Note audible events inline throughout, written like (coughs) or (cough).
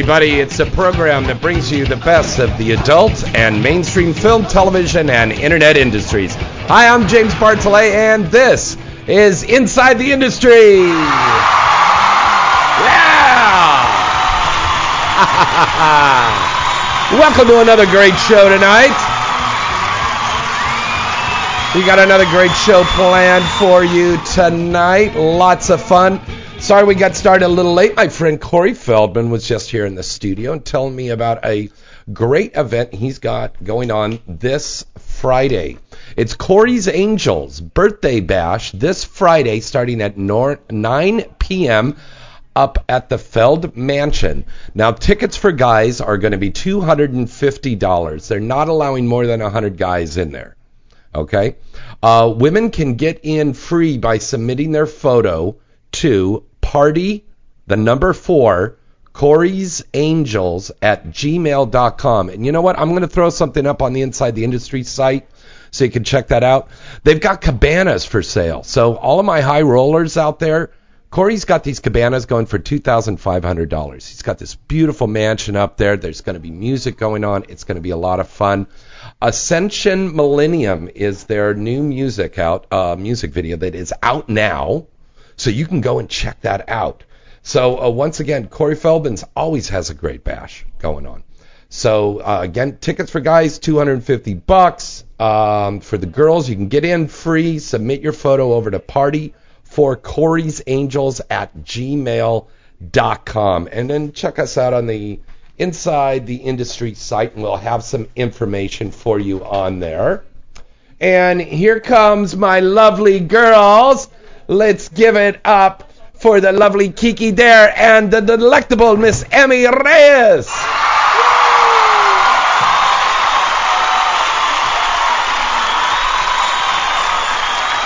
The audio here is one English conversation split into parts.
Everybody. It's a program that brings you the best of the adult and mainstream film, television, and internet industries. Hi, I'm James Bartholet, and this is Inside the Industry. Yeah! (laughs) Welcome to another great show tonight. We got another great show planned for you tonight. Lots of fun. Sorry we got started a little late. My friend Corey Feldman was just here in the studio and telling me about a great event he's got going on this Friday. It's Corey's Angels birthday bash this Friday starting at 9 p.m. up at the Feld Mansion. Now, tickets for guys are going to be $250. They're not allowing more than 100 guys in there. Okay? Uh, women can get in free by submitting their photo to party, the number four, Corey's Angels at gmail.com. And you know what? I'm going to throw something up on the Inside the Industry site so you can check that out. They've got cabanas for sale. So all of my high rollers out there, Corey's got these cabanas going for $2,500. He's got this beautiful mansion up there. There's going to be music going on. It's going to be a lot of fun. Ascension Millennium is their new music out, uh, music video that is out now. So you can go and check that out. So uh, once again, Corey Feldman's always has a great bash going on. So uh, again, tickets for guys, 250 bucks. Um, for the girls, you can get in free. Submit your photo over to party for Corey's Angels at gmail.com. And then check us out on the Inside the Industry site, and we'll have some information for you on there. And here comes my lovely girls. Let's give it up for the lovely Kiki Dare and the delectable Miss Emmy Reyes.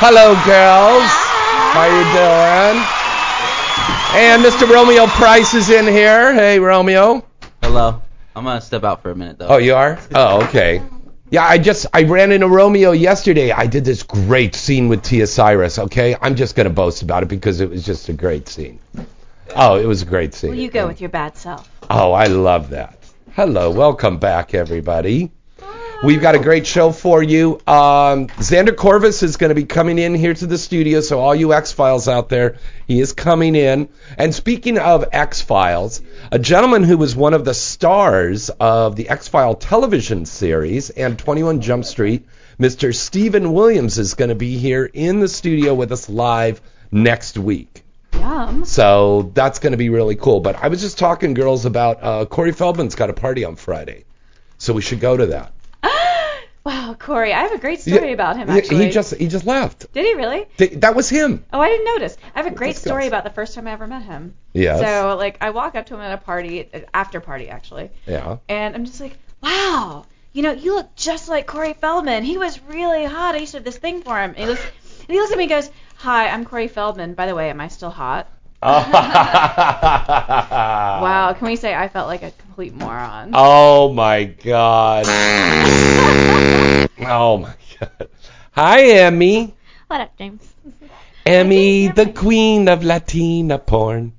Hello, girls. How you doing? And Mr. Romeo Price is in here. Hey, Romeo. Hello. I'm gonna step out for a minute though. Oh, you are? Oh, okay. Yeah, I just I ran into Romeo yesterday. I did this great scene with Tia Cyrus. Okay, I'm just gonna boast about it because it was just a great scene. Oh, it was a great scene. Well, you go with your bad self. Oh, I love that. Hello, welcome back, everybody. We've got a great show for you. Um, Xander Corvus is going to be coming in here to the studio, so all you X Files out there, he is coming in. And speaking of X Files, a gentleman who was one of the stars of the X File television series and 21 Jump Street, Mr. Steven Williams, is going to be here in the studio with us live next week. Yum. So that's going to be really cool. But I was just talking, girls, about uh, Corey Feldman's got a party on Friday, so we should go to that. Wow, Corey, I have a great story Yeah, about him actually. He just he just left. Did he really? Th- That was him. Oh, I didn't notice. I have a great story about the first time I ever met him. Yeah. So, like, I walk up to him at a party, uh, after party actually, Yeah. and I'm just like, wow, you know, you look just like Corey Feldman. He was really hot. I used to have this thing for him. And he looks, and he looks at me and goes, hi, I'm Corey Feldman. By the way, am I still hot? (laughs) Wow, can we say I felt like a complete moron? Oh my god. (laughs) Mm, oh my god. Hi, Emmy. What up, James? (laughs) Emmy, the queen of Latina porn.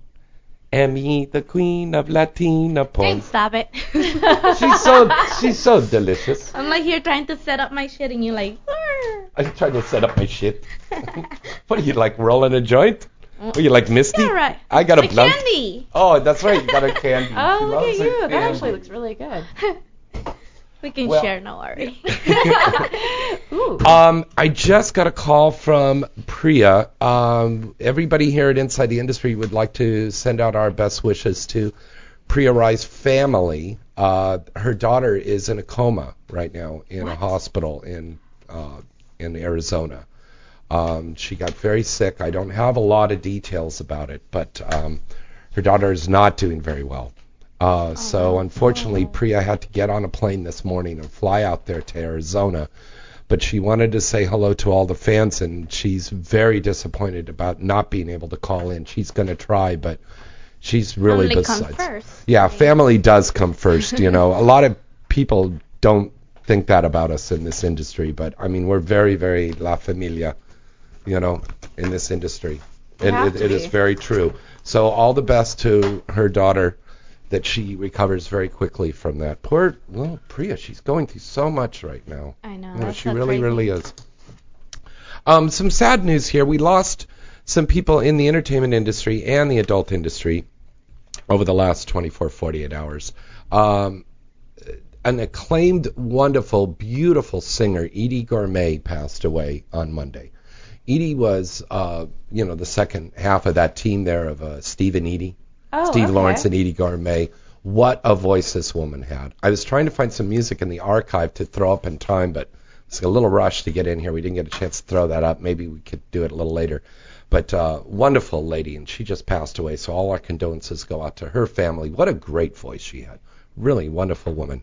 Emmy, the queen of Latina porn. James, stop it. (laughs) She's so she's so delicious. I'm like here trying to set up my shit, and you're like, "Arr." I'm trying to set up my shit. (laughs) what are you like rolling a joint? Are you like Misty? yeah, right. I got a My blunt. candy. Oh, that's right. You got a candy. Oh, she Oh, look at you. That candy. actually looks really good. We can Well- share, no worry. (laughs) (laughs) Ooh. Um, I just got a call from Priya. Um, everybody here at Inside the Industry would like to send out our best wishes to Priya Rai's family. Uh, her daughter is in a coma right now in a hospital in uh, in Arizona. Um, she got very sick. I don't have a lot of details about it, but um, her daughter is not doing very well. Uh, so unfortunately, Priya had to get on a plane this morning and fly out there to Arizona. But she wanted to say hello to all the fans, and she's very disappointed about not being able to call in. She's going to try, but she's really Family besides. first. Yeah, family does come (laughs) first. You know, a lot of people don't think that about us in this industry, but I mean, we're very, very la familia. You know, in this industry, We it, it, it is very true. So all the best to her daughter, that she recovers very quickly from that. Poor little Priya, she's going through so much right now. I know. You know, she really, crazy. really is. Um, some sad news here. We lost some people in the entertainment industry and the adult industry over the last 24, 48 hours. Um, an acclaimed, wonderful, beautiful singer, Eydie Gormé, passed away on Monday. Eydie was, uh, you know, the second half of that team there of uh, Steve and Eydie. Oh, Steve okay. Lawrence and Eydie Gormé. What a voice this woman had. I was trying to find some music in the archive to throw up in time, but it's a little rush to get in here. We didn't get a chance to throw that up. Maybe we could do it a little later. But uh, wonderful lady, and she just passed away. So all our condolences go out to her family. What a great voice she had. Really wonderful woman.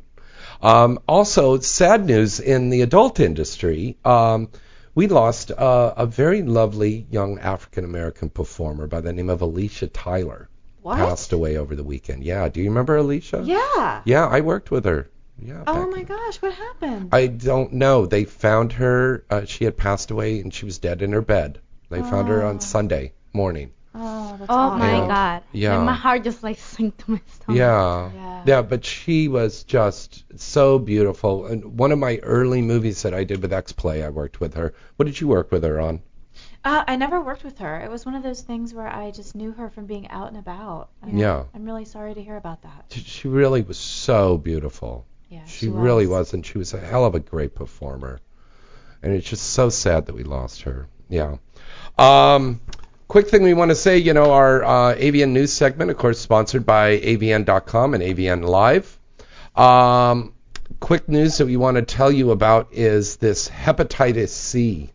Um, also, sad news in the adult industry. Um, we lost uh, a very lovely young African American performer by the name of Alicia Tyler. What? Passed away over the weekend. Yeah. Do you remember Alicia? Yeah. Yeah, I worked with her. Yeah. Oh back- my gosh, what happened? I don't know. They found her. Uh, she had passed away and she was dead in her bed. They found her on Oh. Sunday morning. oh, that's Oh awful. my Yeah. god. Yeah. And my heart just like sank to my stomach. Yeah. Yeah. Yeah, but she was just so beautiful. And one of my early movies that I did with X Play, I worked with her. What did you work with her on? Uh, I never worked with her. It was one of those things where I just knew her from being out and about. Yeah. I'm really sorry to hear about that. She- She really was so beautiful. Yeah. She really was, and she was a hell of a great performer. And it's just so sad that we lost her. Yeah. Um, quick thing we want to say, you know, our uh, AVN news segment, of course, sponsored by AVN.com and AVN Live. Um, quick news that we want to tell you about is this hepatitis C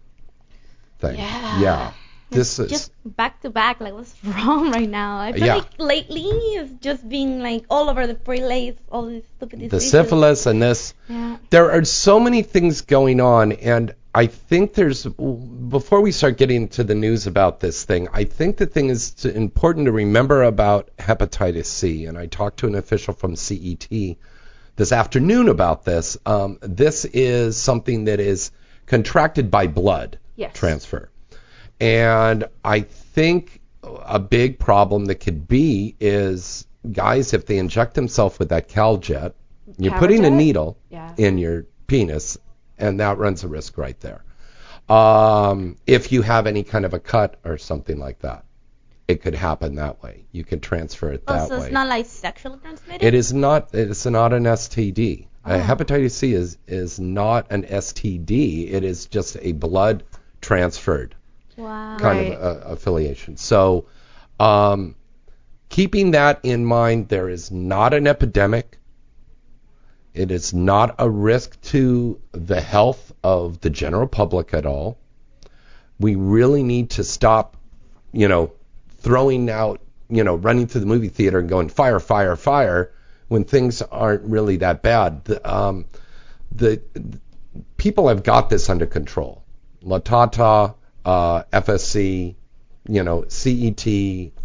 thing. Yeah. Yeah. This is Just back to back, like what's (laughs) wrong right now? I feel Yeah. like lately it's just being like all over the place, all these stupid the diseases. syphilis and this. Yeah. there are so many things going on and I think there's before we start getting to the news about this thing, I think the thing is to, important to remember about hepatitis C. And I talked to an official from CET this afternoon about this. Um, this is something that is contracted by blood Yes. transfer, and I think a big problem that could be is guys if they inject themselves with that Caverject, you're putting a needle Yeah. in your penis, and that runs a risk right there. Um, if you have any kind of a cut or something like that, it could happen that way. You can transfer it that Oh, so way. it's not like sexually transmitted. It is not. It's not an STD. Uh, Oh. hepatitis C is is not an STD. It is just a blood transferred Wow. kind Right. of uh, affiliation. So, um, keeping that in mind, there is not an epidemic. It is not a risk to the health of the general public at all. We really need to stop, you know, throwing out, you know, running to the movie theater and going fire, fire, fire when things aren't really that bad. The, um, the people have got this under control. La Tata, uh, FSC, you know, CET,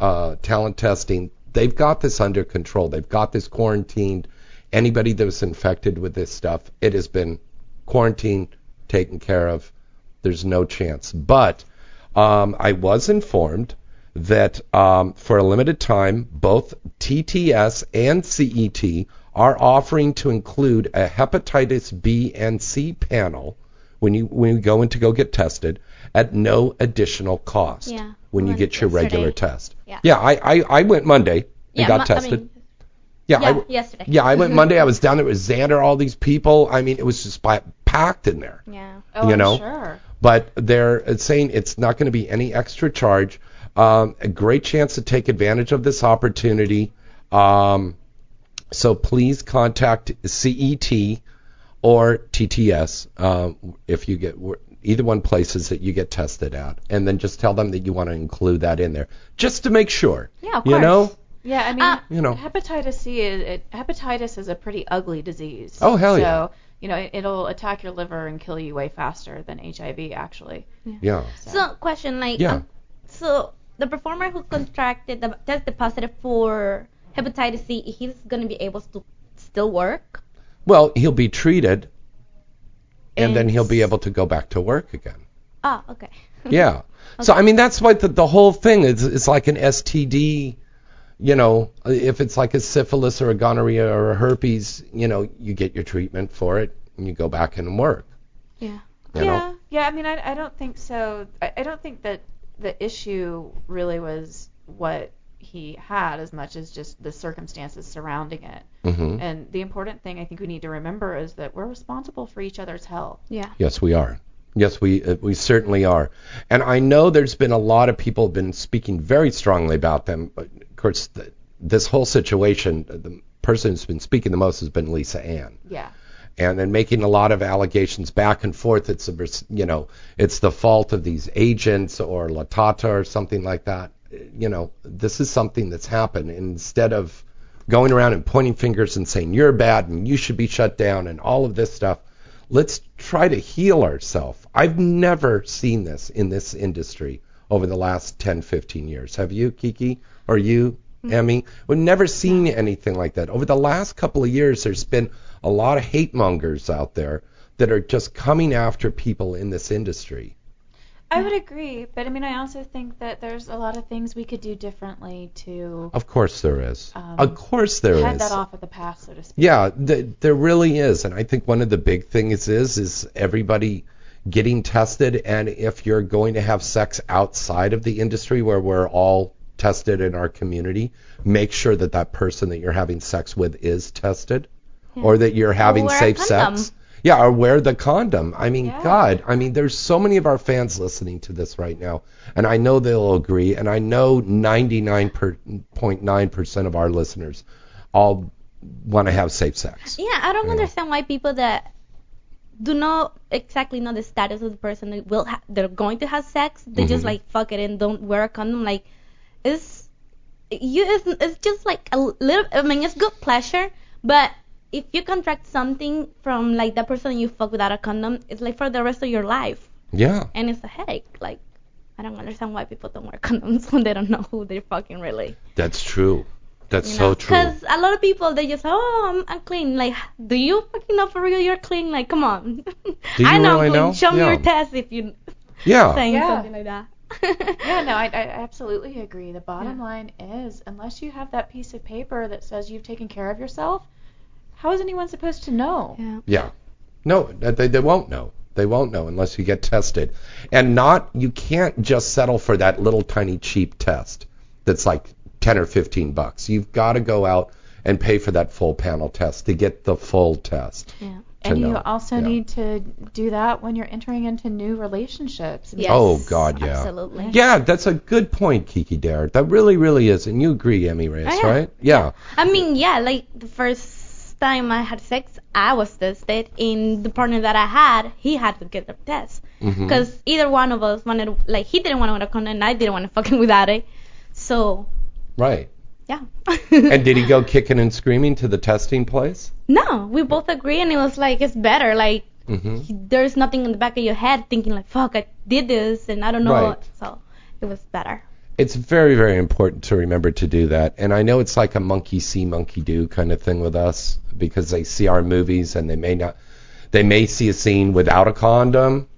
uh, talent testing, they've got this under control. They've got this quarantined. Anybody that was infected with this stuff, it has been quarantined, taken care of. There's no chance. But um, I was informed that um, for a limited time, both TTS and CET are offering to include a hepatitis B and C panel when you when you go in to go get tested at no additional cost Yeah, when you get your regular test. Yeah. yeah I, I, I went Monday and yeah, got mo- tested. I mean, yeah, yeah, I, yesterday. yeah, I went (laughs) Monday. I was down there with Xander, all these people. I mean, it was just packed in there Yeah. Oh, you know? sure. but they're saying it's not going to be any extra charge. Um, a great chance to take advantage of this opportunity. Um, so please contact CET or TTS um, if you get either one places that you get tested at, and then just tell them that you want to include that in there, just to make sure. Yeah, of You course. know? Yeah, I mean, Uh, You know. hepatitis C is it, hepatitis is a pretty ugly disease. Oh, hell so, yeah. you know, it, it'll attack your liver and kill you way faster than HIV actually. Yeah. So, question like, Yeah. um, so the performer who contracted the tested positive for hepatitis C, he's gonna be able to still work. Well, he'll be treated, and then he'll be able to go back to work again. Oh, okay. (laughs) Yeah. So I mean that's what the, the whole thing is. It's like an STD. You know, if it's like a syphilis or a gonorrhea or a herpes, you know, you get your treatment for it and you go back and work. Yeah. You yeah, know? yeah. I mean, I, I don't think so. I, I don't think that the issue really was what he had as much as just the circumstances surrounding it. Hmm And the important thing I think we need to remember is that we're responsible for each other's health. Yeah. Yes, we are. Yes, we uh, we certainly are. And I know there's been a lot of people have been speaking very strongly about them. But of course, th this whole situation, the person who's been speaking the most has been Lisa Ann. Yeah. and then making a lot of allegations back and forth. It's a, you know, it's the fault of these agents or Latata or something like that. You know, this is something that's happened. Instead of going around and pointing fingers and saying you're bad and you should be shut down and all of this stuff, let's try to heal ourselves. I've never seen this in this industry over the last 10, 15 years. Have you, Kiki, or you, mm-hmm. Emmy? We've never seen anything like that. Over the last couple of years, there's been a lot of hate mongers out there that are just coming after people in this industry. I would agree, but I mean, I also think that there's a lot of things we could do differently to Of course there is. Um, of course there is. head that off at the pass, so to speak. Yeah, th- there really is, and I think one of the big things is is everybody getting tested, and if you're going to have sex outside of the industry where we're all tested in our community, make sure that that person that you're having sex with is tested, or that you're having wear a safe condom. sex. Yeah, or wear the condom. I mean, Yeah. God, I mean, there's so many of our fans listening to this right now, and I know they'll agree, and I know 99.9% of our listeners all want to have safe sex. Yeah, I don't understand why people that do not exactly know the status of the person that will ha- they're going to have sex, they just Mhm. like fuck it and don't wear a condom. Like, it's you. It's, it's just like a little. I mean, it's good pleasure, but if you contract something from like the person you fuck without a condom, it's like for the rest of your life, Yeah. and it's a headache. Like, I don't understand why people don't wear (laughs) condoms when they don't know who they're fucking really. That's true. That's You so know? true. Because a lot of people they just oh I'm, I'm clean. Like, do you fucking know for real you're clean? Like, come on. (laughs) Do I you know. really I'm clean. know? Show me your test if you (laughs) Yeah. saying Yeah. something like that. Yeah, no, I, I absolutely agree. The bottom Yeah. line is, unless you have that piece of paper that says you've taken care of yourself, how is anyone supposed to know? Yeah. Yeah. No, they, they won't know. They won't know unless you get tested. And not, you can't just settle for that little tiny cheap test that's like 10 or 15 bucks. You've got to go out and pay for that full panel test to get the full test. Yeah. to And you also Yeah. need to do that when you're entering into new relationships. Yes, Oh, God, yeah. Absolutely. Yeah, that's a good point, Kiki Dare. That really, really is. And you agree, Emmy Reyes, yeah. right? Yeah. I mean, yeah, like the first time I had sex, I was tested. In the partner that I had, he had to get the test because either one of us wanted, like, he didn't want to wear a condom, and I didn't want to fucking (laughs) without it. So, Right. yeah. And did he go (laughs) kicking and screaming to the testing place? No, we both agree, and it was like it's better. Like hmm there's nothing in the back of your head thinking like, "Fuck, I did this," and I don't know. Right. So it was better. It's very, very important to remember to do that. And I know it's like a monkey see, monkey do kind of thing with us because they see our movies and they may not, they may see a scene without a condom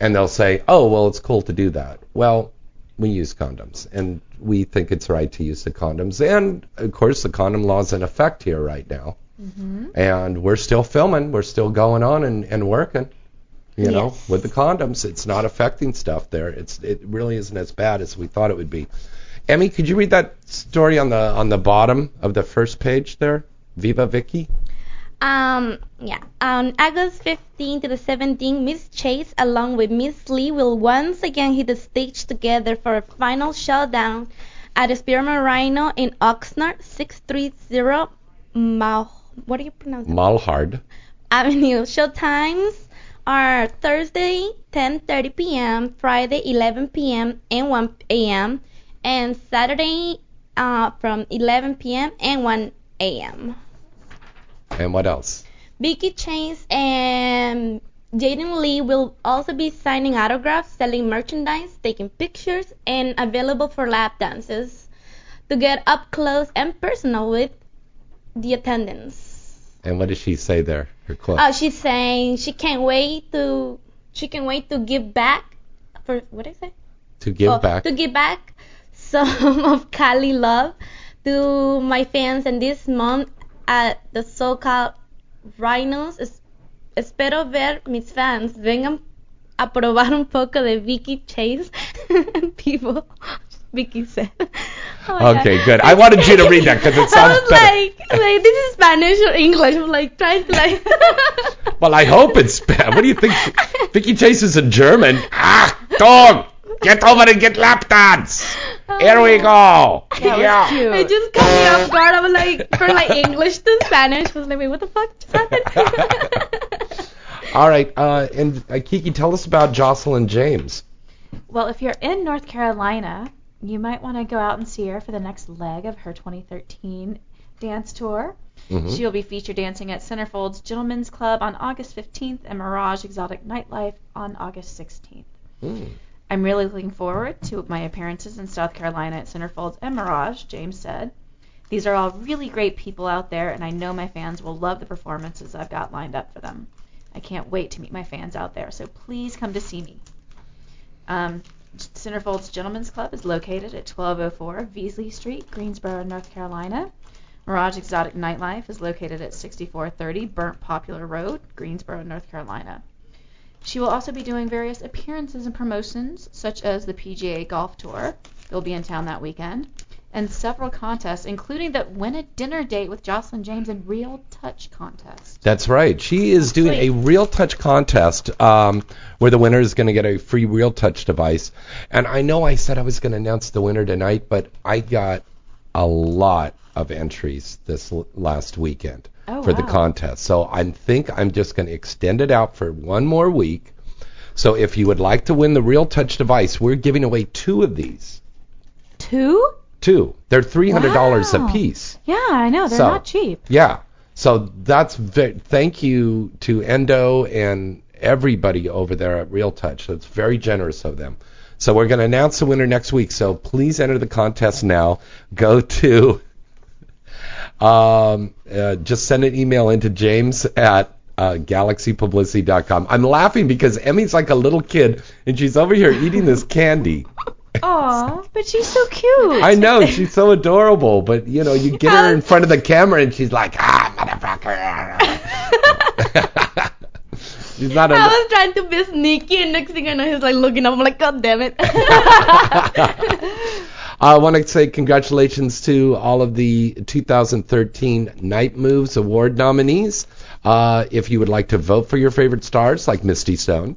and they'll say, oh, well, it's cool to do that. Well, we use condoms and we think it's right to use the condoms. And of course, the condom law's in effect here right now. Mm-hmm. And we're still filming, we're still going on and, and working. You know, with the condoms, it's not affecting stuff there. It's it really isn't as bad as we thought it would be. Emmy, could you read that story on the on the bottom of the first page there? Viva Vicky. Um, yeah. On August 15 to the 17th, Miss Chase, along with Miss Lee, will once again hit the stage together for a final showdown at Spearmint Rhino in Oxnard, 630 Mal. What do you pronounce? Maulhardt. Avenue. Show times are Thursday 10:30 p.m., Friday 11 p.m. and 1 a.m., and Saturday uh, from 11 p.m. and 1 a.m. And what else? Vicky Chase and Jaden Lee will also be signing autographs, selling merchandise, taking pictures, and available for lap dances to get up close and personal with the attendants. And what does she say there? Her quote. Oh, she's saying she can't wait to she can wait to give back for what did I say? to give Oh, back. To give back (laughs) some of Cali love to my fans and this month at the so-called Rhinos. Es- espero ver mis fans. Vengan a probar un poco de Vicky Chase. (laughs) People. Vicky said. (laughs) Oh Okay, God. good. I wanted you to read that because it sounds (laughs) I sounds was better. like, like, this is Spanish or English. I'm like trying to like. (laughs) well, I hope it's bad. What do you think? Vicky Chase is in German. Ah, dog, get over and get lap dance. Here we go. That yeah. was cute. It just caught me off guard. I was like, from like English to Spanish. I was like, wait, what the fuck just happened? All right, uh, and uh, Kiki, tell us about Jocelyn James. Well, if you're in North Carolina, you might want to go out and see her for the next leg of her 2013 dance tour. Mhm. She will be featured dancing at Centerfold's Gentlemen's Club on August 15th and Mirage Exotic Nightlife on August 16th. Mm. I'm really looking forward to my appearances in South Carolina at Centerfold's and Mirage, James said. These are all really great people out there, and I know my fans will love the performances I've got lined up for them. I can't wait to meet my fans out there, so please come to see me. Um, Centerfold's Gentlemen's Club is located at 1204 Veasley Street, Greensboro, North Carolina. Mirage Exotic Nightlife is located at 6430 Burnt Poplar Road, Greensboro, North Carolina. She will also be doing various appearances and promotions, such as the PGA Golf Tour. They'll be in town that weekend. And several contests, including that Win a Dinner Date with Jocelyn James and Real Touch contest. That's right. She is doing a Real Touch contest um, where the winner is going to get a free Real Touch device. And I know I said I was going to announce the winner tonight, but I got a lot of entries this l- last weekend Oh, for the wow. contest. So I think I'm just going to extend it out for one more week. So if you would like to win the Real Touch device, we're giving away two of these. Two? Two. They're $300 Wow. a piece. Yeah, I know. They're So- not cheap. Yeah. So that's ve- thank you to Endo and everybody over there at Real Touch. That's very generous of them. So we're going to announce the winner next week. So please enter the contest now. Go to (laughs) um, uh, just send an email into James at uh, galaxypublicity.com. I'm laughing because Emmy's like a little kid and she's over here eating this (laughs) candy. (laughs) Aw, but she's so cute. I know she's so adorable, but you know you get her in front of the camera and she's like, ah, motherfucker. (laughs) she's not I a. was trying to be sneaky, and next thing I know, he's like looking up. I'm like, God damn it. (laughs) I want to say congratulations to all of the 2013 Night Moves Award nominees. Uh, if you would like to vote for your favorite stars, like Misty Stone,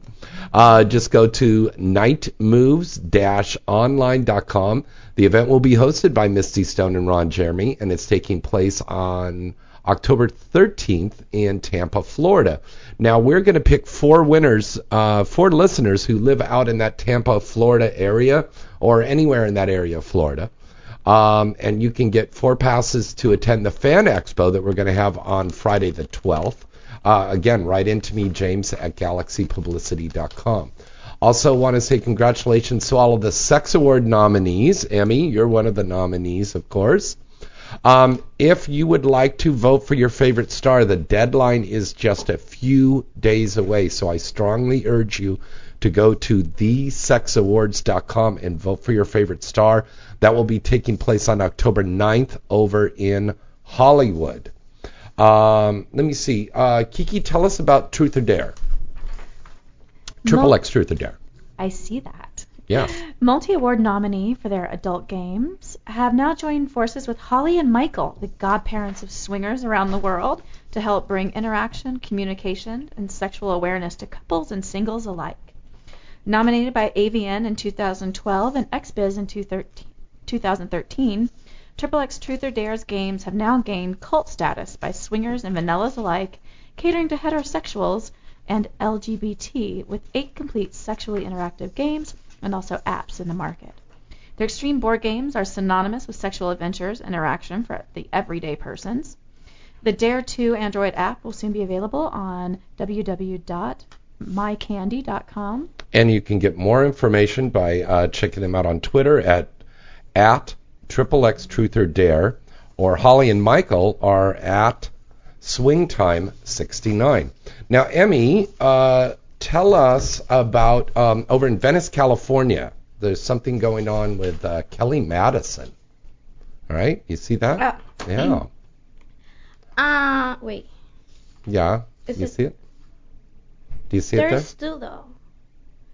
uh, just go to nightmoves-online.com. The event will be hosted by Misty Stone and Ron Jeremy, and it's taking place on October 13th in Tampa, Florida. Now we're going to pick four winners, uh, four listeners who live out in that Tampa, Florida area or anywhere in that area of Florida. Um, and you can get four passes to attend the Fan Expo that we're going to have on Friday the 12th. Uh, again, write into me, James at galaxypublicity.com. Also, want to say congratulations to all of the Sex Award nominees. Emmy, you're one of the nominees, of course. Um, if you would like to vote for your favorite star, the deadline is just a few days away. So I strongly urge you to go to thesexawards.com and vote for your favorite star. That will be taking place on October 9th over in Hollywood. Um, let me see. Uh, Kiki, tell us about Truth or Dare. Triple Mul- X Truth or Dare. I see that. Yeah. Multi award nominee for their adult games have now joined forces with Holly and Michael, the godparents of swingers around the world, to help bring interaction, communication, and sexual awareness to couples and singles alike. Nominated by AVN in 2012 and XBiz in 2013, Triple X Truth or Dare's games have now gained cult status by swingers and vanillas alike, catering to heterosexuals and LGBT with eight complete sexually interactive games and also apps in the market. Their extreme board games are synonymous with sexual adventures and interaction for the everyday persons. The Dare 2 Android app will soon be available on www.mycandy.com. And you can get more information by uh, checking them out on Twitter at at triple X Truth or Dare, or Holly and Michael are at Swingtime69. Now, Emmy, uh, tell us about um, over in Venice, California. There's something going on with uh, Kelly Madison. All right, you see that? Ah, yeah, Uh, wait. yeah. Is you it- see it? Do you see it there? There's two though.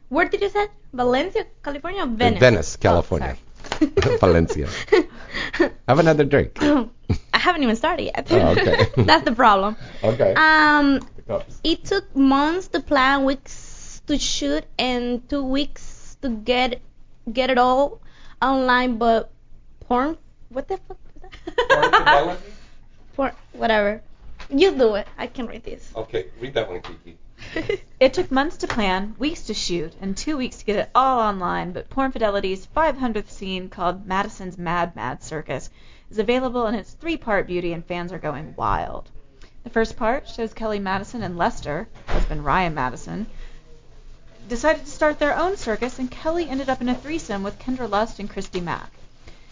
Where did you say? Valencia, California, or Venice? Venice, Oh, California. sorry. (laughs) (laughs) Valencia. Have another drink. (laughs) I haven't even started yet. Oh, okay. That's the problem. Okay. Um, it took months to plan, weeks to shoot, and two weeks to get get it all online. But porn, what the fuck was that? porn, whatever. (laughs) You do it. I can read this. Okay, read that one, Kiki. (laughs) It took months to plan, weeks to shoot, and two weeks to get it all online, but Porn Fidelity's 500th scene called Madison's Mad Mad Circus is available in its three-part beauty and fans are going wild. The first part shows Kelly Madison and Lester, husband Ryan Madison, decided to start their own circus and Kelly ended up in a threesome with Kendra Lust and Christy Mack.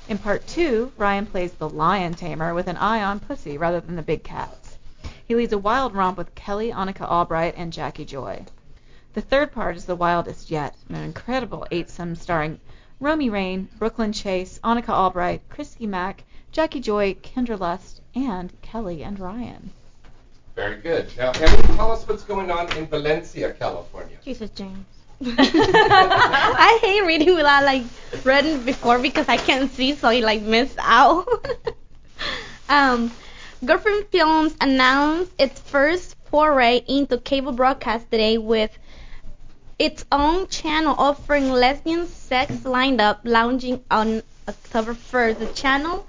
In part two, Ryan plays the lion tamer with an eye on pussy rather than the big cats. He leads a wild romp with Kelly, Annika Albright, and Jackie Joy. The third part is the wildest yet, an incredible eightsome starring Romi Rain, Brooklyn Chase, Annika Albright, Christy Mack, Jackie Joy, Kendra Lust, and Kelly and Ryan. Very good. Now, Emily, tell us what's going on in Valencia, California. Jesus, James. (laughs) (laughs) I hate reading without like reading before because I can't see, so I like miss out. (laughs) um, Girlfriend Films announced its first foray into cable broadcast today with its own channel offering lesbian sex lineup launching on October 1st. The channel,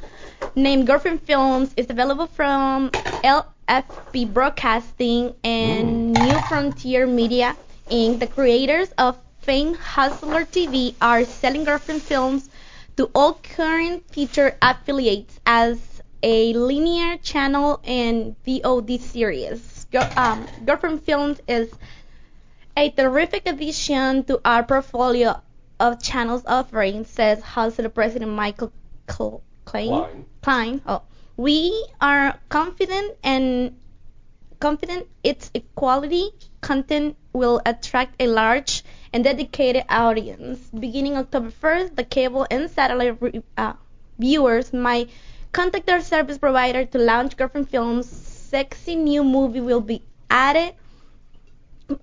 named Girlfriend Films, is available from LFP Broadcasting and New Frontier Media Inc. The creators of Fame Hustler TV are selling Girlfriend Films to all current future affiliates as a linear channel and VOD series. Girl, um, Girlfriend Films is a terrific addition to our portfolio of channels offerings, says House of the President Michael Cl- Klein. Klein. Klein. Oh, we are confident and confident its quality content will attract a large and dedicated audience. Beginning October 1st, the cable and satellite re- uh, viewers might contact their service provider to launch Girlfriend Films. Sexy new movie will be added.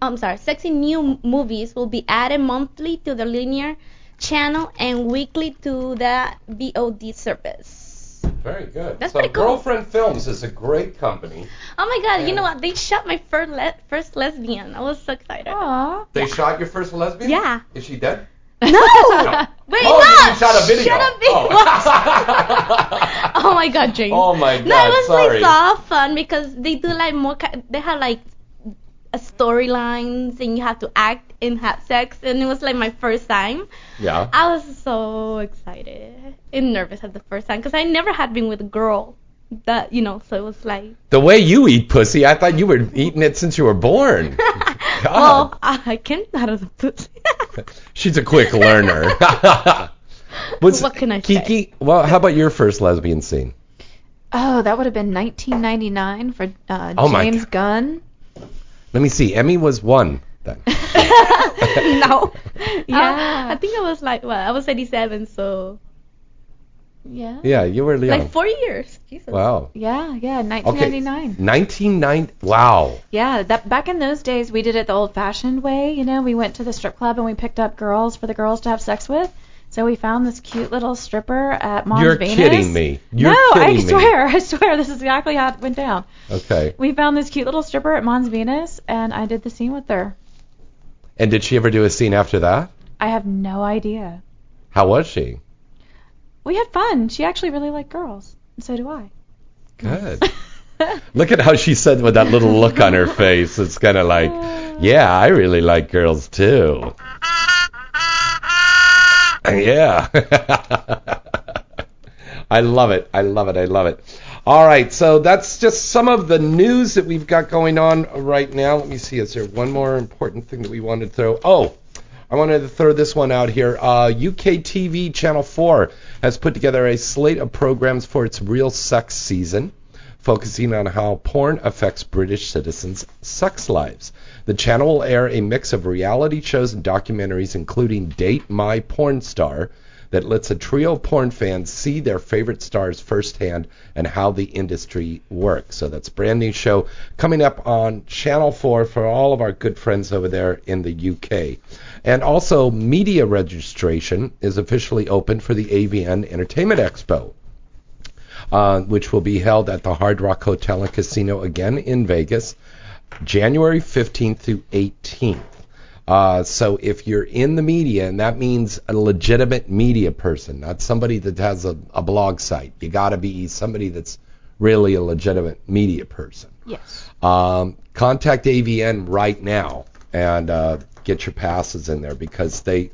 I'm sorry, sexy new movies will be added monthly to the linear channel and weekly to the VOD service. Very good. That's so pretty cool. Girlfriend Films is a great company. Oh my god, you know what? They shot my first le- first lesbian. I was so excited. Aw. They shot your first lesbian? Yeah. Is she dead? No! (laughs) Wait, oh, no! you shot a video. Shut up. Oh. (laughs) oh my god, James. Oh my god. No, it was sorry. like so fun because they do like more. They have like uh, storylines and you have to act and have sex, and it was like my first time. yeah. I was so excited and nervous at the first time because I never had been with a girl. That you know, so it was like. The way you eat pussy, I thought you were eating it since you were born. (laughs) Well, I can out of the pussy. She's a quick learner. (laughs) What's, What can I say? Kiki, well, how about your first lesbian scene? Oh, that would have been 1999 for uh, Oh my James Gunn. Let me see. Emmy was one then. (laughs) no. (laughs) Yeah. I think I was like, well, I was 87, so Yeah. Yeah, you were young. like four years. Jesus. wow. Yeah, yeah, Okay. 1999. 1990. Wow. Yeah, that back in those days we did it the old-fashioned way. You know, we went to the strip club and we picked up girls for the girls to have sex with. So we found this cute little stripper at Mons Venus. You're Venus. kidding me. You're no, I kidding me. swear, (laughs) I swear, this is exactly how it went down. Okay. We found this cute little stripper at Mons Venus, and I did the scene with her. And did she ever do a scene after that? I have no idea. How was she? We had fun. She actually really liked girls, and so do I. Good. (laughs) Look at how she said with that little look on her face. It's kind of like, (laughs) yeah, I really like girls too. Yeah. (laughs) I love it. I love it. I love it. All right, so that's just some of the news that we've got going on right now. Let me see. Is there one more important thing that we wanted to throw? Oh, I wanted to throw this one out here. Uh, UK TV Channel 4 has put together a slate of programs for its Real Sex season, focusing on how porn affects British citizens' sex lives. The channel will air a mix of reality shows and documentaries, including Date My Porn Star, that lets a trio of porn fans see their favorite stars firsthand and how the industry works. So that's a brand new show coming up on Channel 4 for all of our good friends over there in the UK. And also, media registration is officially open for the AVN Entertainment Expo. Uh, which will be held at the Hard Rock Hotel and Casino again in Vegas, January 15th through 18th. Uh, so if you're in the media, and that means a legitimate media person, not somebody that has a, a blog site, you got to be somebody that's really a legitimate media person. Yes. Um, contact AVN right now and uh, get your passes in there because they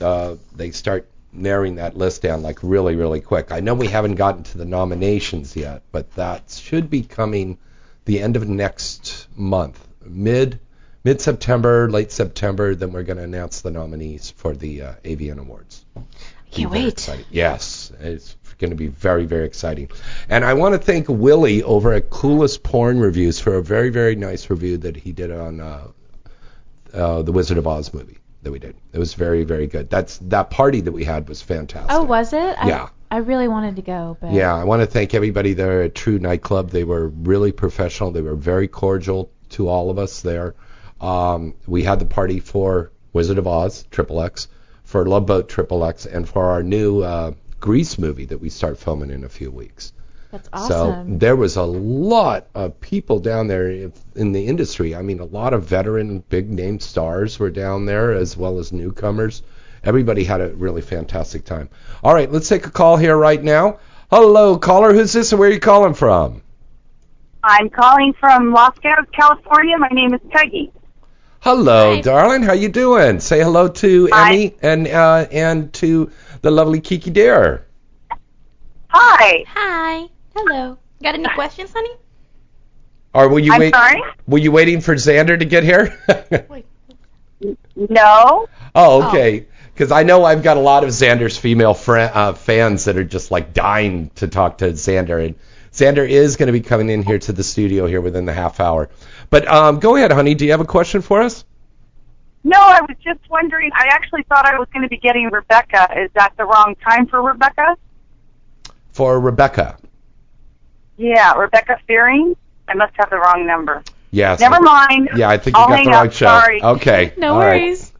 uh, they start narrowing that list down like really really quick. I know we haven't gotten to the nominations yet, but that should be coming the end of next month, mid mid September, late September. Then we're going to announce the nominees for the uh, AVN Awards. Can't wait. Yes, it's going to be very, very exciting. And I want to thank Willie over at Coolest Porn Reviews for a very, very nice review that he did on uh, uh, the Wizard of Oz movie that we did. It was very, very good. That's that party that we had was fantastic. Oh, was it? I, Yeah. I really wanted to go, but Yeah, I want to thank everybody there at True Nightclub. They were really professional. They were very cordial to all of us there. Um, we had the party for Wizard of Oz, Triple X, for Love Boat Triple X, and for our new uh, Grease movie that we start filming in a few weeks. that's awesome. So there was a lot of people down there in the industry. I mean, a lot of veteran, big name stars were down there, as well as newcomers. Everybody had a really fantastic time. All right, let's take a call here right now. Hello, caller. Who's this and where are you calling from? I'm calling from Los Gatos, California. My name is Peggy. Hello, Hi. darling. How you doing? Say hello to Hi. Emmy and uh, and to the lovely Kiki Dare. Hi. Hi. Hello. Got any questions, honey? Or were you I'm wait? sorry? Were you waiting for Xander to get here? (laughs) No. oh, okay. Because I know I've got a lot of Xander's female fri uh, fans that are just like dying to talk to Xander, and Xander is going to be coming in here to the studio here within the half hour. But um, go ahead, honey. Do you have a question for us? No, I was just wondering. I actually thought I was going to be getting Rebecca. Is that the wrong time for Rebecca? For Rebecca. Yeah, Rebecca Fearing. I must have the wrong number. Yes. Never mind. Yeah, I think you I'll got the wrong up. show. Sorry. Okay. (laughs) No all right, worries.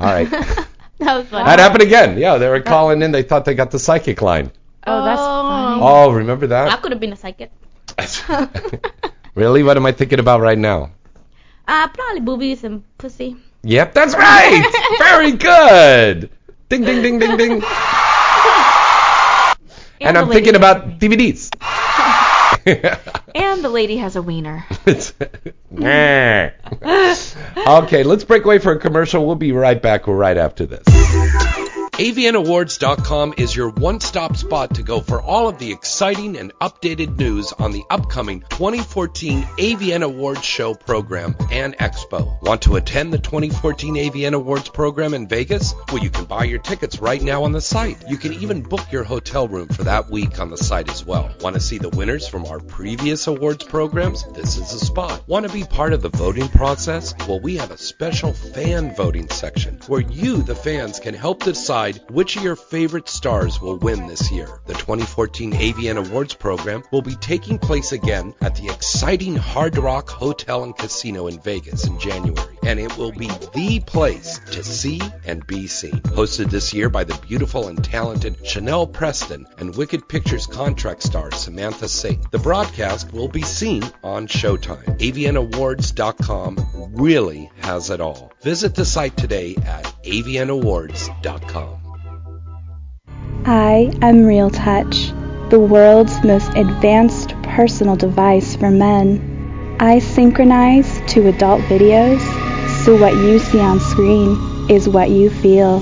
All right. (laughs) That was funny. that happened again. Yeah, they were calling in. They thought they got the psychic line. Oh, that's funny. Oh, remember that? I that? could have been a psychic. (laughs) really? What am I thinking about right now? Uh, probably boobies and pussy. Yep, that's right. (laughs) Very good. Ding, ding, ding, ding, ding. And the I'm thinking about. DVDs. (laughs) (laughs) And the lady has a wiener. Okay, let's break away for a commercial. We'll be right back right after this. AVNAwards.com is your one stop spot to go for all of the exciting and updated news on the upcoming 2014 AVN Awards Show program and expo. Want to attend the 2014 AVN Awards program in Vegas? Well, you can buy your tickets right now on the site. You can even book your hotel room for that week on the site as well. Want to see the winners from our previous awards programs? This is the spot. Want to be part of the voting process? Well, we have a special fan voting section where you, the fans, can help decide which of your favorite stars will win this year. The 2014 AVN Awards program will be taking place again at the exciting Hard Rock Hotel and Casino in Vegas in January, and it will be the place to see and be seen. Hosted this year by the beautiful and talented Chanel Preston and Wicked Pictures contract star Samantha Saint. The broadcast will be seen on Showtime. AVNAwards.com really has it all. Visit the site today at avnawards.com. I am Real Touch, the world's most advanced personal device for men. I synchronize to adult videos, so what you see on screen is what you feel.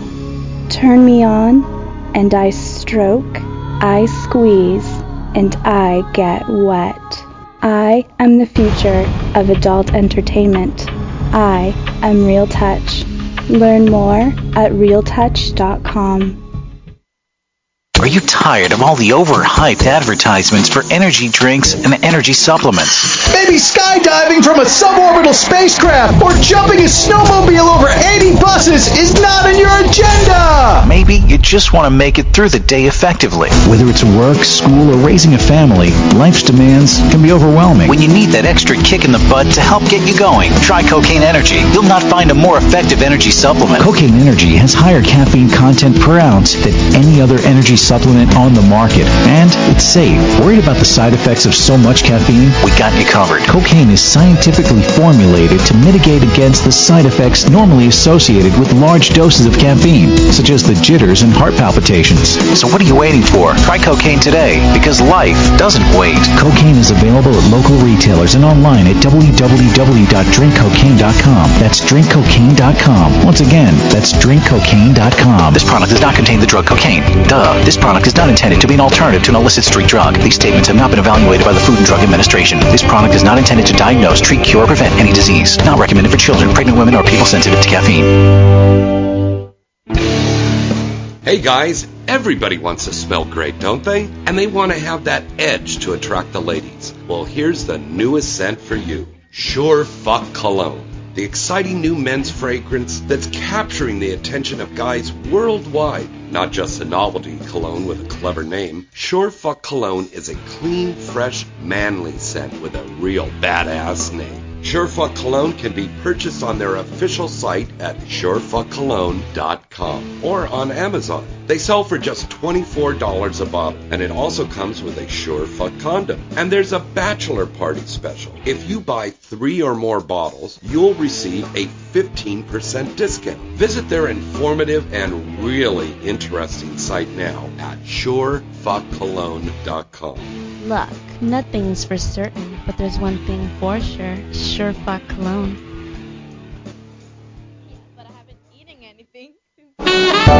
Turn me on, and I stroke, I squeeze, and I get wet. I am the future of adult entertainment. I am Real Touch. Learn more at realtouch.com. Are you tired of all the overhyped advertisements for energy drinks and energy supplements? Maybe skydiving from a suborbital spacecraft or jumping a snowmobile over 80 buses is not in your agenda! Maybe you just want to make it through the day effectively. Whether it's work, school, or raising a family, life's demands can be overwhelming. When you need that extra kick in the butt to help get you going, try Cocaine Energy. You'll not find a more effective energy supplement. Cocaine Energy has higher caffeine content per ounce than any other energy supplement on the market. And it's safe. Worried about the side effects of so much caffeine? We got you covered. Cocaine is scientifically formulated to mitigate against the side effects normally associated with large doses of caffeine, such as the jitters and heart palpitations. So what are you waiting for? Try cocaine today, because life doesn't wait. Cocaine is available at local retailers and online at www.drinkcocaine.com. That's drinkcocaine.com. Once again, that's drinkcocaine.com. This product does not contain the drug cocaine. Duh. This product is not intended to be an alternative to an illicit street drug. These statements have not been evaluated by the Food and Drug Administration. This product is not intended to diagnose, treat, cure, or prevent any disease. Not recommended for children, pregnant women, or people sensitive to caffeine. Hey guys, everybody wants to smell great, don't they? And they want to have that edge to attract the ladies. Well, here's the newest scent for you Sure Fuck Cologne. The exciting new men's fragrance that's capturing the attention of guys worldwide. Not just a novelty cologne with a clever name, Sure Fuck Cologne is a clean, fresh, manly scent with a real badass name. Surefuck Cologne can be purchased on their official site at surefuckcologne.com or on Amazon. They sell for just $24 a bottle, and it also comes with a Surefuck condom. And there's a bachelor party special. If you buy three or more bottles, you'll receive a 15% discount. Visit their informative and really interesting site now at surefuckcologne.com. Look, nothing's for certain, but there's one thing for sure. Sure fuck cologne. But I haven't eaten anything. (laughs)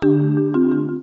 Thank you.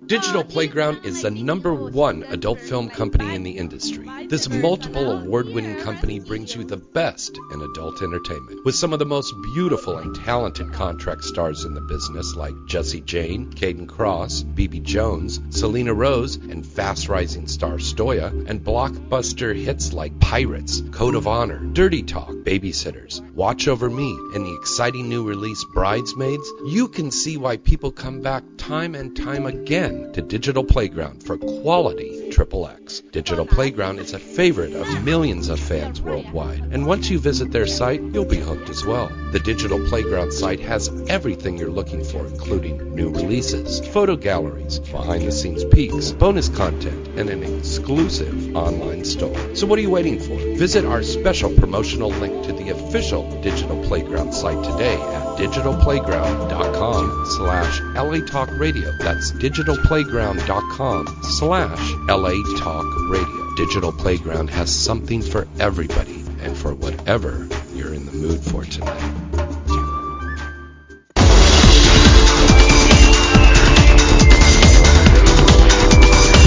Digital Playground is the number one adult film company in the industry. This multiple award winning company brings you the best in adult entertainment with some of the most beautiful and talented contract stars in the business like Jesse Jane, Kayden Kross, Bibi Jones, Selena Rose, and fast rising star Stoya, and blockbuster hits like Pirates, Code of Honor, Dirty Talk, Babysitters, Watch Over Me, and the exciting new release Bridesmaids. You can see why people come back time and time again to Digital Playground for quality Triple X. Digital Playground is a favorite of millions of fans worldwide, and once you visit their site, you'll be hooked as well. The Digital Playground site has everything you're looking for, including new releases, photo galleries, behind the scenes peeks, bonus content, and an exclusive online store. So what are you waiting for? Visit our special promotional link to the official Digital Playground site today at digitalplayground.com slash LA Talk Radio. That's digitalplayground.com slash LA Talk Radio. Digital Playground has something for everybody and for whatever you're in the mood for tonight.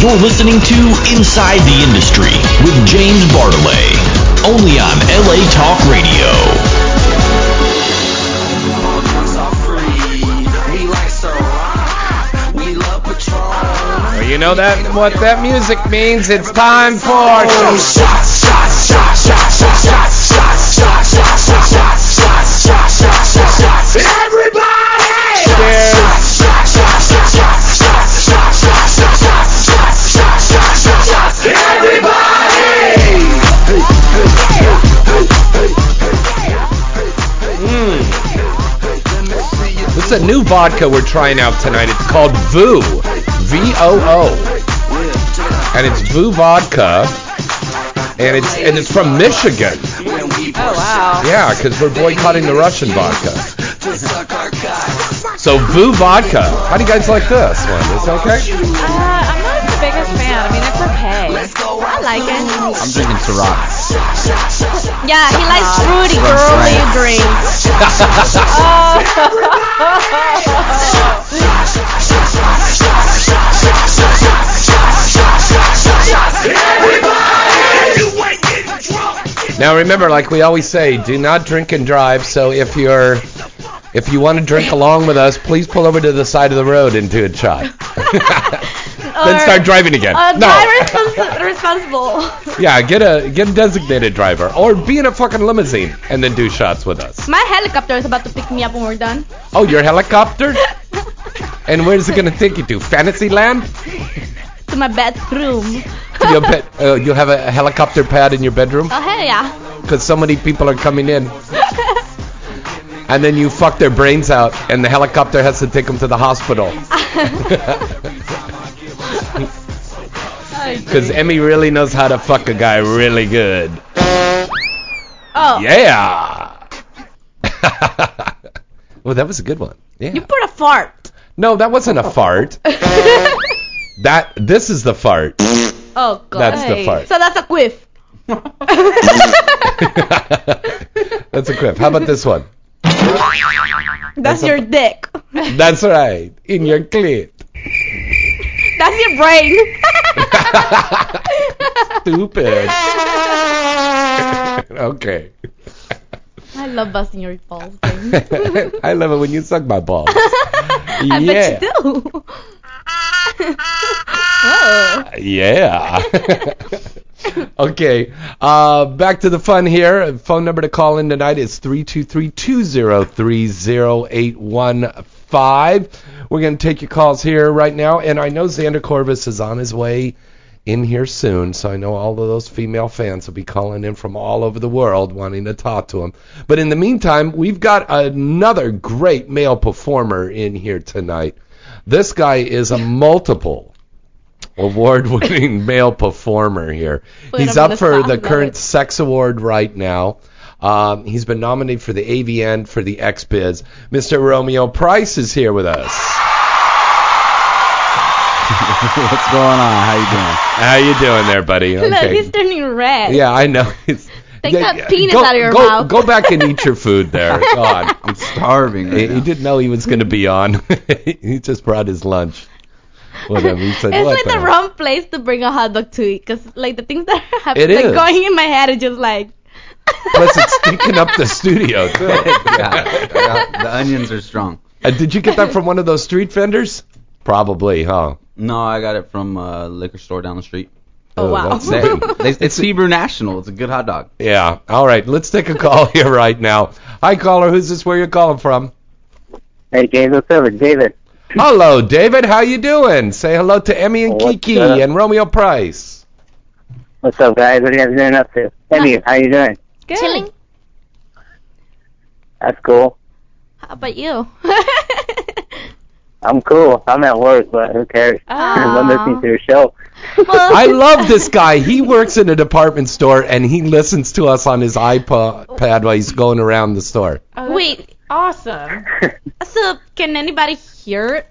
You're listening to Inside the Industry with James Bartholet, only on LA Talk Radio. You know that what that music means. It's time for shots, shots, shots, shots, shots, shots, shots, shots, shots, shots, shots, shots, shots, shots, shots, shots. Everybody! Cheers. Mm. Is a new vodka we're trying out tonight. It's called Voo. V-O-O. And it's Voo vodka. And it's and it's from Michigan. Oh wow. Yeah, because we're boycotting the Russian vodka. So Voo vodka. How do you guys like this one? Is it okay? Uh, I'm not the biggest fan. I mean, it's okay. I like it. I'm drinking Ciroc. Yeah, he likes fruity girly drinks. (laughs) (laughs) Now remember, like we always say, do not drink and drive. So if you're if you want to drink along with us, please pull over to the side of the road and do a shot. (laughs) then start driving again. Uh, no. drive respons- responsible. (laughs) Yeah, get a get a designated driver or be in a fucking limousine and then do shots with us. My helicopter is about to pick me up when we're done. Oh, your helicopter? (laughs) and where's it gonna take you to? Fantasyland? To my bedroom. You'll, bet, (laughs) uh, you'll have a helicopter pad in your bedroom Oh hell yeah. because so many people are coming in. (laughs) And then you fuck their brains out, and the helicopter has to take them to the hospital. (laughs) Because Emmy really knows how to fuck a guy really good. Oh. Yeah. well, that was a good one. Yeah. You put a fart. No, that wasn't a (laughs) fart. That this is the fart. Oh god. That's the fart. So that's a quiff. (laughs) That's a quiff. How about this one? That's a- your dick. That's right. In your clit. That's your brain. (laughs) Stupid. okay. I love busting your balls. (laughs) I love it when you suck my balls. (laughs) I yeah. bet you do. Whoa. (laughs) Yeah. okay. Uh, back to the fun here. Phone number to call in tonight is 323-203-0815. We're going to take your calls here right now. And I know Xander Corvus is on his way in here soon, so I know all of those female fans will be calling in from all over the world wanting to talk to him. But in the meantime, we've got another great male performer in here tonight. This guy is a multiple award-winning (laughs) male performer here. Put He's on up for the current it. Sex Award right now. Um, he's been nominated for the AVN for the XBiz. Mr. Romeo Price is here with us. (laughs) What's going on? How you doing? How you doing there, buddy? Look, he's turning red. Yeah, I know. (laughs) It's, Take that penis go, out of your go, mouth. Go back and eat your food there. (laughs) God, I'm starving. he, Right he now. didn't know he was going to be on. he just brought his lunch. Whatever. He said, It's what like the hell?" wrong place to bring a hot dog to eat, cause like the things that are happening, like going in my head, is just like. Plus, it's stinking up the studio too. yeah, yeah, the onions are strong. Uh, did you get that from one of those street vendors? Probably, huh? No, I got it from a liquor store down the street. Oh, wow. that's They, (laughs) they, it's Hebrew National. It's a good hot dog. Yeah. All right. Let's take a call (laughs) here right now. Hi, caller. Who's this? Where you calling from? Hey, James, what's up? It's David. Hello, David. How you doing? Say hello to Emmy and What's Kiki up? and Romeo Price. What's up, guys? What are you guys doing up to? Emmy, how you doing? Good. Chilling. That's cool. How about you? (laughs) I'm cool. I'm at work, but who cares? (laughs) I'm listening to your show. I (laughs) love this guy. He works in a department store and he listens to us on his iPad while he's going around the store. Oh, Wait, Awesome. (laughs) so can anybody hear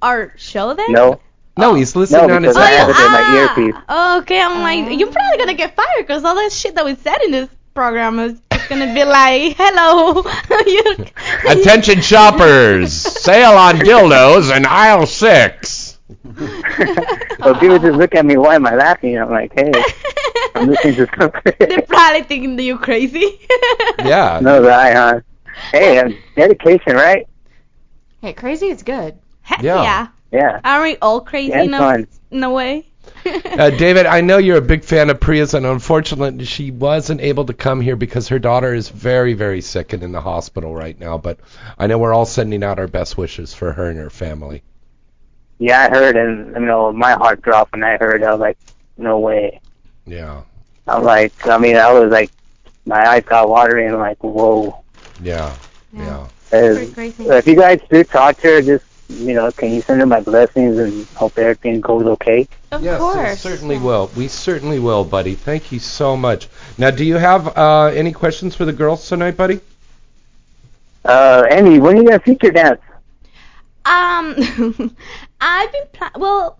our show then? No. No, he's listening No, on his because I have iPad. in my oh, earpiece. Oh, Okay, I'm like, you're probably gonna get fired because all that shit that we said in this program is just gonna be like, hello. (laughs) (laughs) Attention shoppers, sale on dildos in aisle six. (laughs) So people just look at me, why am I laughing? I'm like, hey, I'm listening to something. They're probably thinking that you're crazy. Yeah. no, that, huh? Hey, dedication, right? Hey, crazy is good. Heck Yeah. yeah. Yeah. Aren't we all crazy Yeah, in, a, in a way? (laughs) Uh, David, I know you're a big fan of Priya's, and unfortunately, she wasn't able to come here because her daughter is very, very sick and in the hospital right now. But I know we're all sending out our best wishes for her and her family. Yeah, I heard, and you know, my heart dropped when I heard. I was like, no way. Yeah, I'm like, I mean, I was like, my eyes got watery, and I'm like, whoa. yeah, yeah. Uh, crazy. if you guys do talk to her, just you know, can you send her my blessings and hope everything goes okay? Of yes, we course. certainly will. We certainly will, buddy. Thank you so much. Now, do you have uh, any questions for the girls tonight, buddy? Uh, Amy, when are you gonna feature dance? Um, (laughs) I've been pla- well,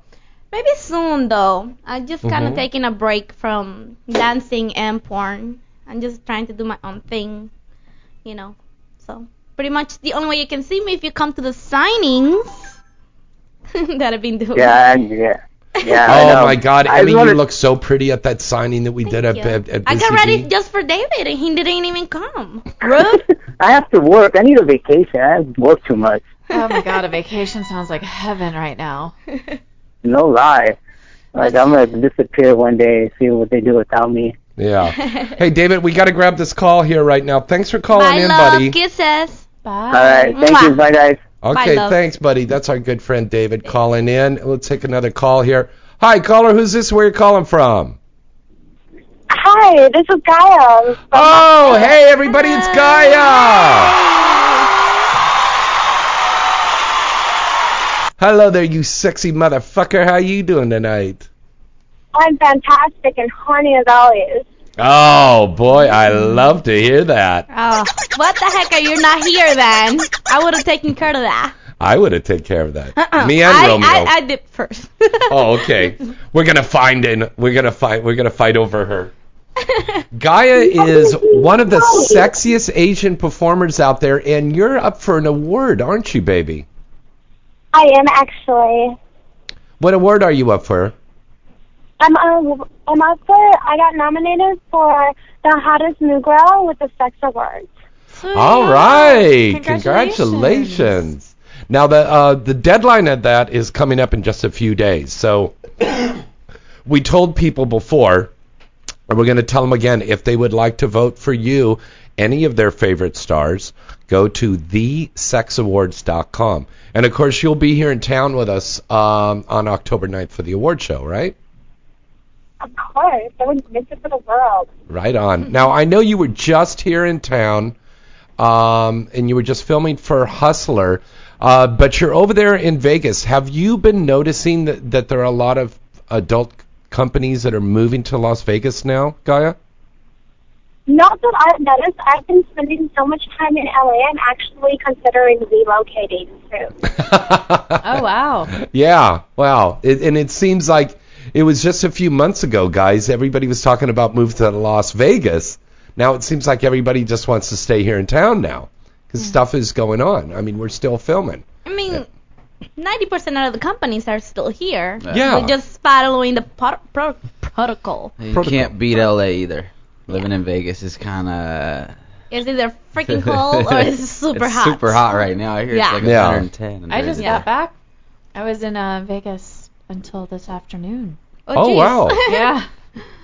maybe soon though. I'm just kind of Mhm. taking a break from dancing and porn. I'm just trying to do my own thing, you know. So pretty much the only way you can see me if you come to the signings (laughs) that I've been doing. Yeah, and- yeah, yeah. Oh my God, I Emmy, you wanted- look so pretty at that signing that we did at, you. at, at I got ready just for David and he didn't even come. Rude. (laughs) I have to work. I need a vacation. I work too much. Oh my god, a vacation sounds like heaven right now. (laughs) No lie. Like I'm gonna disappear one day and see what they do without me. Yeah. hey, David, we got to grab this call here right now. Thanks for calling Bye, in, love. buddy. Kisses. Bye. All right, thank you. Bye, guys. Okay, love. thanks, buddy. That's our good friend David calling in. Let's take another call here. Hi, caller. Who's this? Where you calling from? Hi, this is Gaia. Oh, hey, everybody. It's Gaia. Hello there, you sexy motherfucker. How you doing tonight? I'm fantastic and horny as always. Oh boy, I love to hear that. Oh, what the heck are you not here then? I would have taken care of that. I would have taken care of that. Uh-uh. Me and I, Romeo. I, I did first. (laughs) Oh, okay. We're gonna find in. We're gonna fight. We're gonna fight over her. (laughs) Gaia is one of the sexiest Asian performers out there, and you're up for an award, aren't you, baby? I am actually. What award are you up for? I'm uh, I'm up for. I got nominated for the hottest new girl with the Sex Awards. All right. Congratulations. Congratulations. Now the uh, the deadline of that is coming up in just a few days. So (coughs) we told people before, and we're going to tell them again if they would like to vote for you, any of their favorite stars, go to thesexawards.com. And of course, you'll be here in town with us um, on October 9th for the award show, right? Of course, I wouldn't miss it for the world. Right on. Now I know you were just here in town, um, and you were just filming for Hustler, uh, but you're over there in Vegas. Have you been noticing that, that there are a lot of adult companies that are moving to Las Vegas now, Gaia? Not that I've noticed. I've been spending so much time in LA. I'm actually considering relocating too. (laughs) Oh wow. Yeah. Wow. It, and it seems like it was just a few months ago, guys. Everybody was talking about moving to Las Vegas. Now it seems like everybody just wants to stay here in town now because stuff is going on. I mean, we're still filming. I mean, ninety percent of the companies are still here. Yeah. We're just following the pro- pro- protocol. You Protocol. can't beat LA either. Living in Vegas is kind of It's either freaking cold or (laughs) it's super it's hot. super hot right now. I hear Yeah. it's like Yeah. 110. in I just got back. I was in uh, Vegas until this afternoon. Oh, geez. wow. (laughs) Yeah.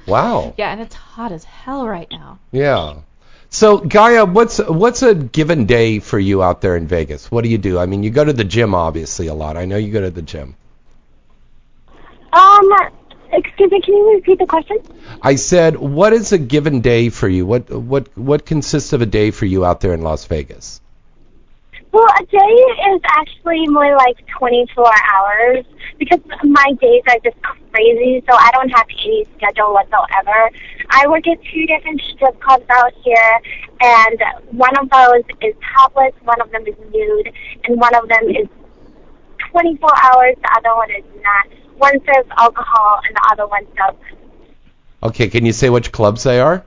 Wow. Yeah, and it's hot as hell right now. Yeah. So Gaia, what's what's a given day for you out there in Vegas? What do you do? I mean, you go to the gym obviously a lot. I know you go to the gym. Um, excuse me, can you repeat the question? I said, what is a given day for you? What what what consists of a day for you out there in Las Vegas? Well, a day is actually more like 24 hours because my days are just crazy, so I don't have any schedule whatsoever. I work at two different strip clubs out here, and one of those is topless, one of them is nude, and one of them is 24 hours, the other one is not. One serves alcohol, and the other one doesn't. Okay, can you say which clubs they are?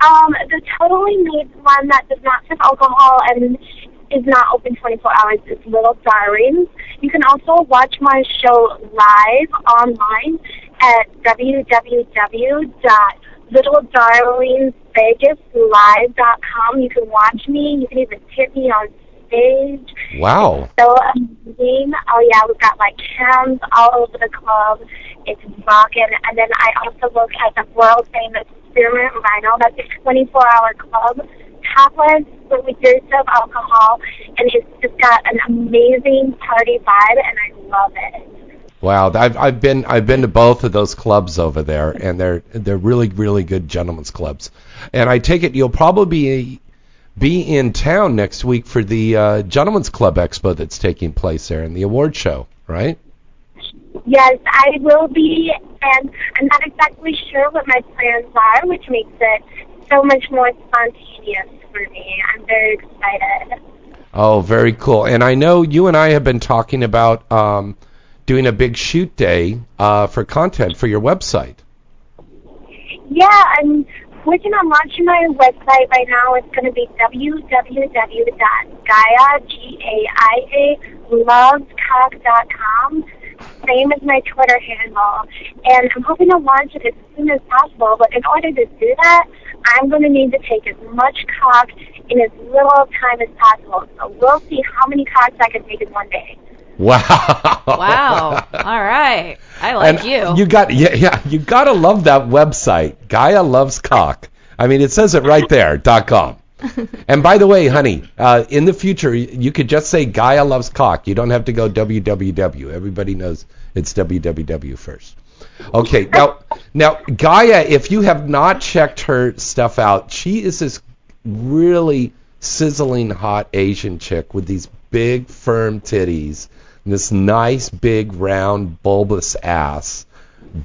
Um, the totally made one that does not serve alcohol and is not open 24 hours is Little Darlings. You can also watch my show live online at www.littledarlingsvegaslive.com. You can watch me. You can even tip me on stage. Wow. So amazing. Oh yeah, we've got like cams all over the club. It's rocking. And then I also look at the world famous Spearmint Rhino. That's a 24 hour club. But we do serve alcohol, and it's just got an amazing party vibe, and I love it. Wow, I've I've been I've been to both of those clubs over there, and they're they're really really good gentlemen's clubs. And I take it you'll probably be be in town next week for the uh, Gentlemen's Club Expo that's taking place there and the award show, right? Yes, I will be, and I'm not exactly sure what my plans are, which makes it so much more spontaneous for me. I'm very excited. Oh, very cool. And I know you and I have been talking about um, doing a big shoot day uh, for content for your website. Yeah, I'm working on launching my website right now. It's going to be www.gaia, G-A-I-A, lovescock.com. Same as my Twitter handle. And I'm hoping to launch it as soon as possible. But in order to do that, I'm going to need to take as much cock in as little time as possible. So we'll see how many cocks I can take in one day. Wow. (laughs) Wow. All right. I like and you. You got yeah yeah you gotta love that website. Gaia loves cock. I mean it says it right there. dot com. (laughs) and by the way, honey, uh, in the future you could just say Gaia loves cock. You don't have to go www. Everybody knows it's www first. Okay, (laughs) now now Gaia, if you have not checked her stuff out, she is this really sizzling hot Asian chick with these big firm titties and this nice big round bulbous ass,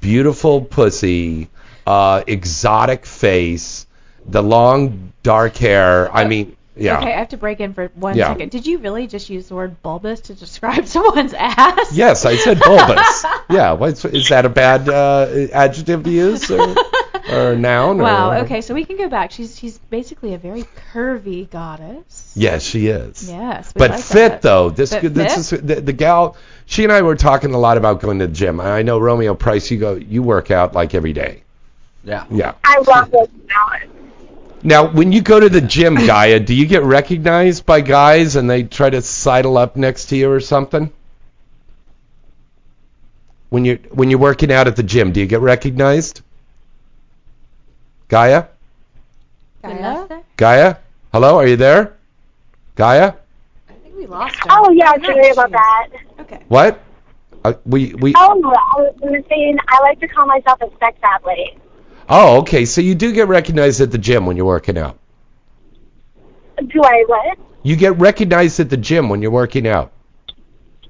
beautiful pussy, uh, exotic face, the long dark hair. I mean, yeah. Okay, I have to break in for one Yeah. second. Did you really just use the word bulbous to describe (laughs) someone's ass? Yes, I said bulbous. (laughs) yeah, what's, is that a bad uh, adjective to use or, or a noun? Wow. Or, Okay, so we can go back. She's she's basically a very curvy goddess. Yes, she is. Yes, but like fit that. though. This But this fit? is the, the gal. She and I were talking a lot about going to the gym. I know Romeo Price. You go. You work out like every day. Yeah. Yeah. I love this balance. Now, when you go to the gym, Gaia, do you get recognized by guys and they try to sidle up next to you or something? When you when you're working out at the gym, do you get recognized? Gaia? Gaia? Gaia? Hello, are you there? Gaia? I think we lost her. Oh yeah, sorry about that. Okay. What? Uh, we we Oh, I was saying I like to call myself a sex athlete. Oh, okay. So you do get recognized at the gym when you're working out. Do I what? You get recognized at the gym when you're working out.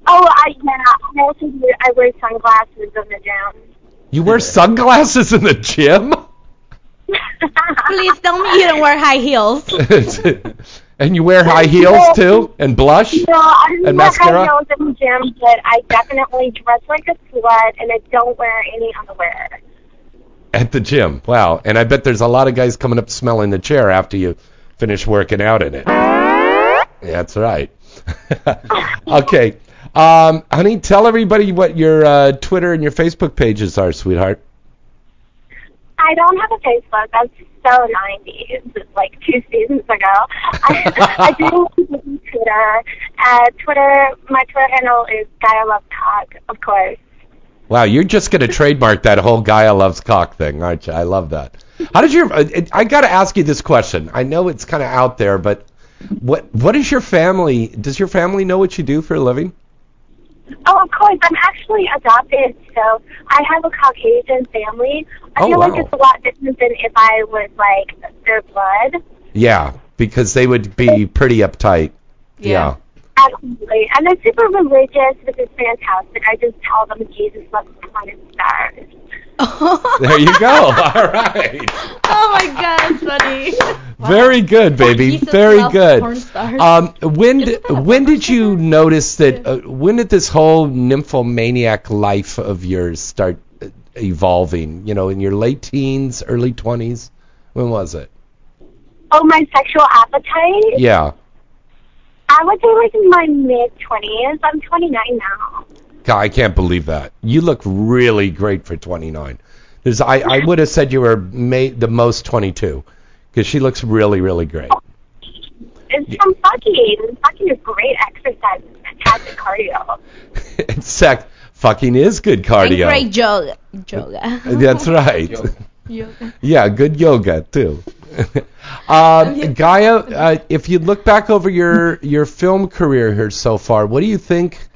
Oh, I yeah. I also do, I wear sunglasses in the gym. You wear sunglasses in the gym? (laughs) Please tell me you don't wear high heels. (laughs) and you wear high heels too? And blush? No, I don't And wear mascara? high heels in the gym, but I definitely dress like a slut, and I don't wear any underwear. At the gym. Wow. And I bet there's a lot of guys coming up smelling the chair after you finish working out in it. That's right. (laughs) okay. Um, honey, tell everybody what your uh, Twitter and your Facebook pages are, sweetheart. I don't have a Facebook. That's so 90s. It's like two seasons ago. (laughs) I, I do Twitter. Uh, Twitter, my Twitter handle is Gaia Love Cock, of course. Wow, you're just going to trademark that whole Gaia loves cock thing, aren't you? I love that. How did your? uh, I got to ask you this question. I know it's kind of out there, but what what is your family? Does your family know what you do for a living? Oh, of course. I'm actually adopted, so I have a Caucasian family. I Oh, feel wow. like it's a lot different than if I was like their blood. Yeah, because they would be pretty uptight. Yeah. Absolutely. And they're super religious, which is fantastic. I just tell them Jesus loves planet stars. (laughs) There you go. (laughs) All right. Oh my god, it's funny. Very good, baby. Jesus Very good. Um, when did, when did you notice that? Uh, when did this whole nymphomaniac life of yours start uh, evolving? You know, in your late teens, early twenties. When was it? Oh, my sexual appetite? Yeah. I would say like in my mid 20s. I'm 29 now. God, I can't believe that. You look really great for 29. There's, I, I would have said you were ma- the most 22 because she looks really, really great. It's from fucking. Fucking is great exercise. It's fantastic cardio. And (laughs) sex, fucking is good cardio. And great yoga. Yoga. That's right. Yoga. Yeah, good yoga too. (laughs) um, Gaia, uh, if you look back over your your film career here so far, what do you think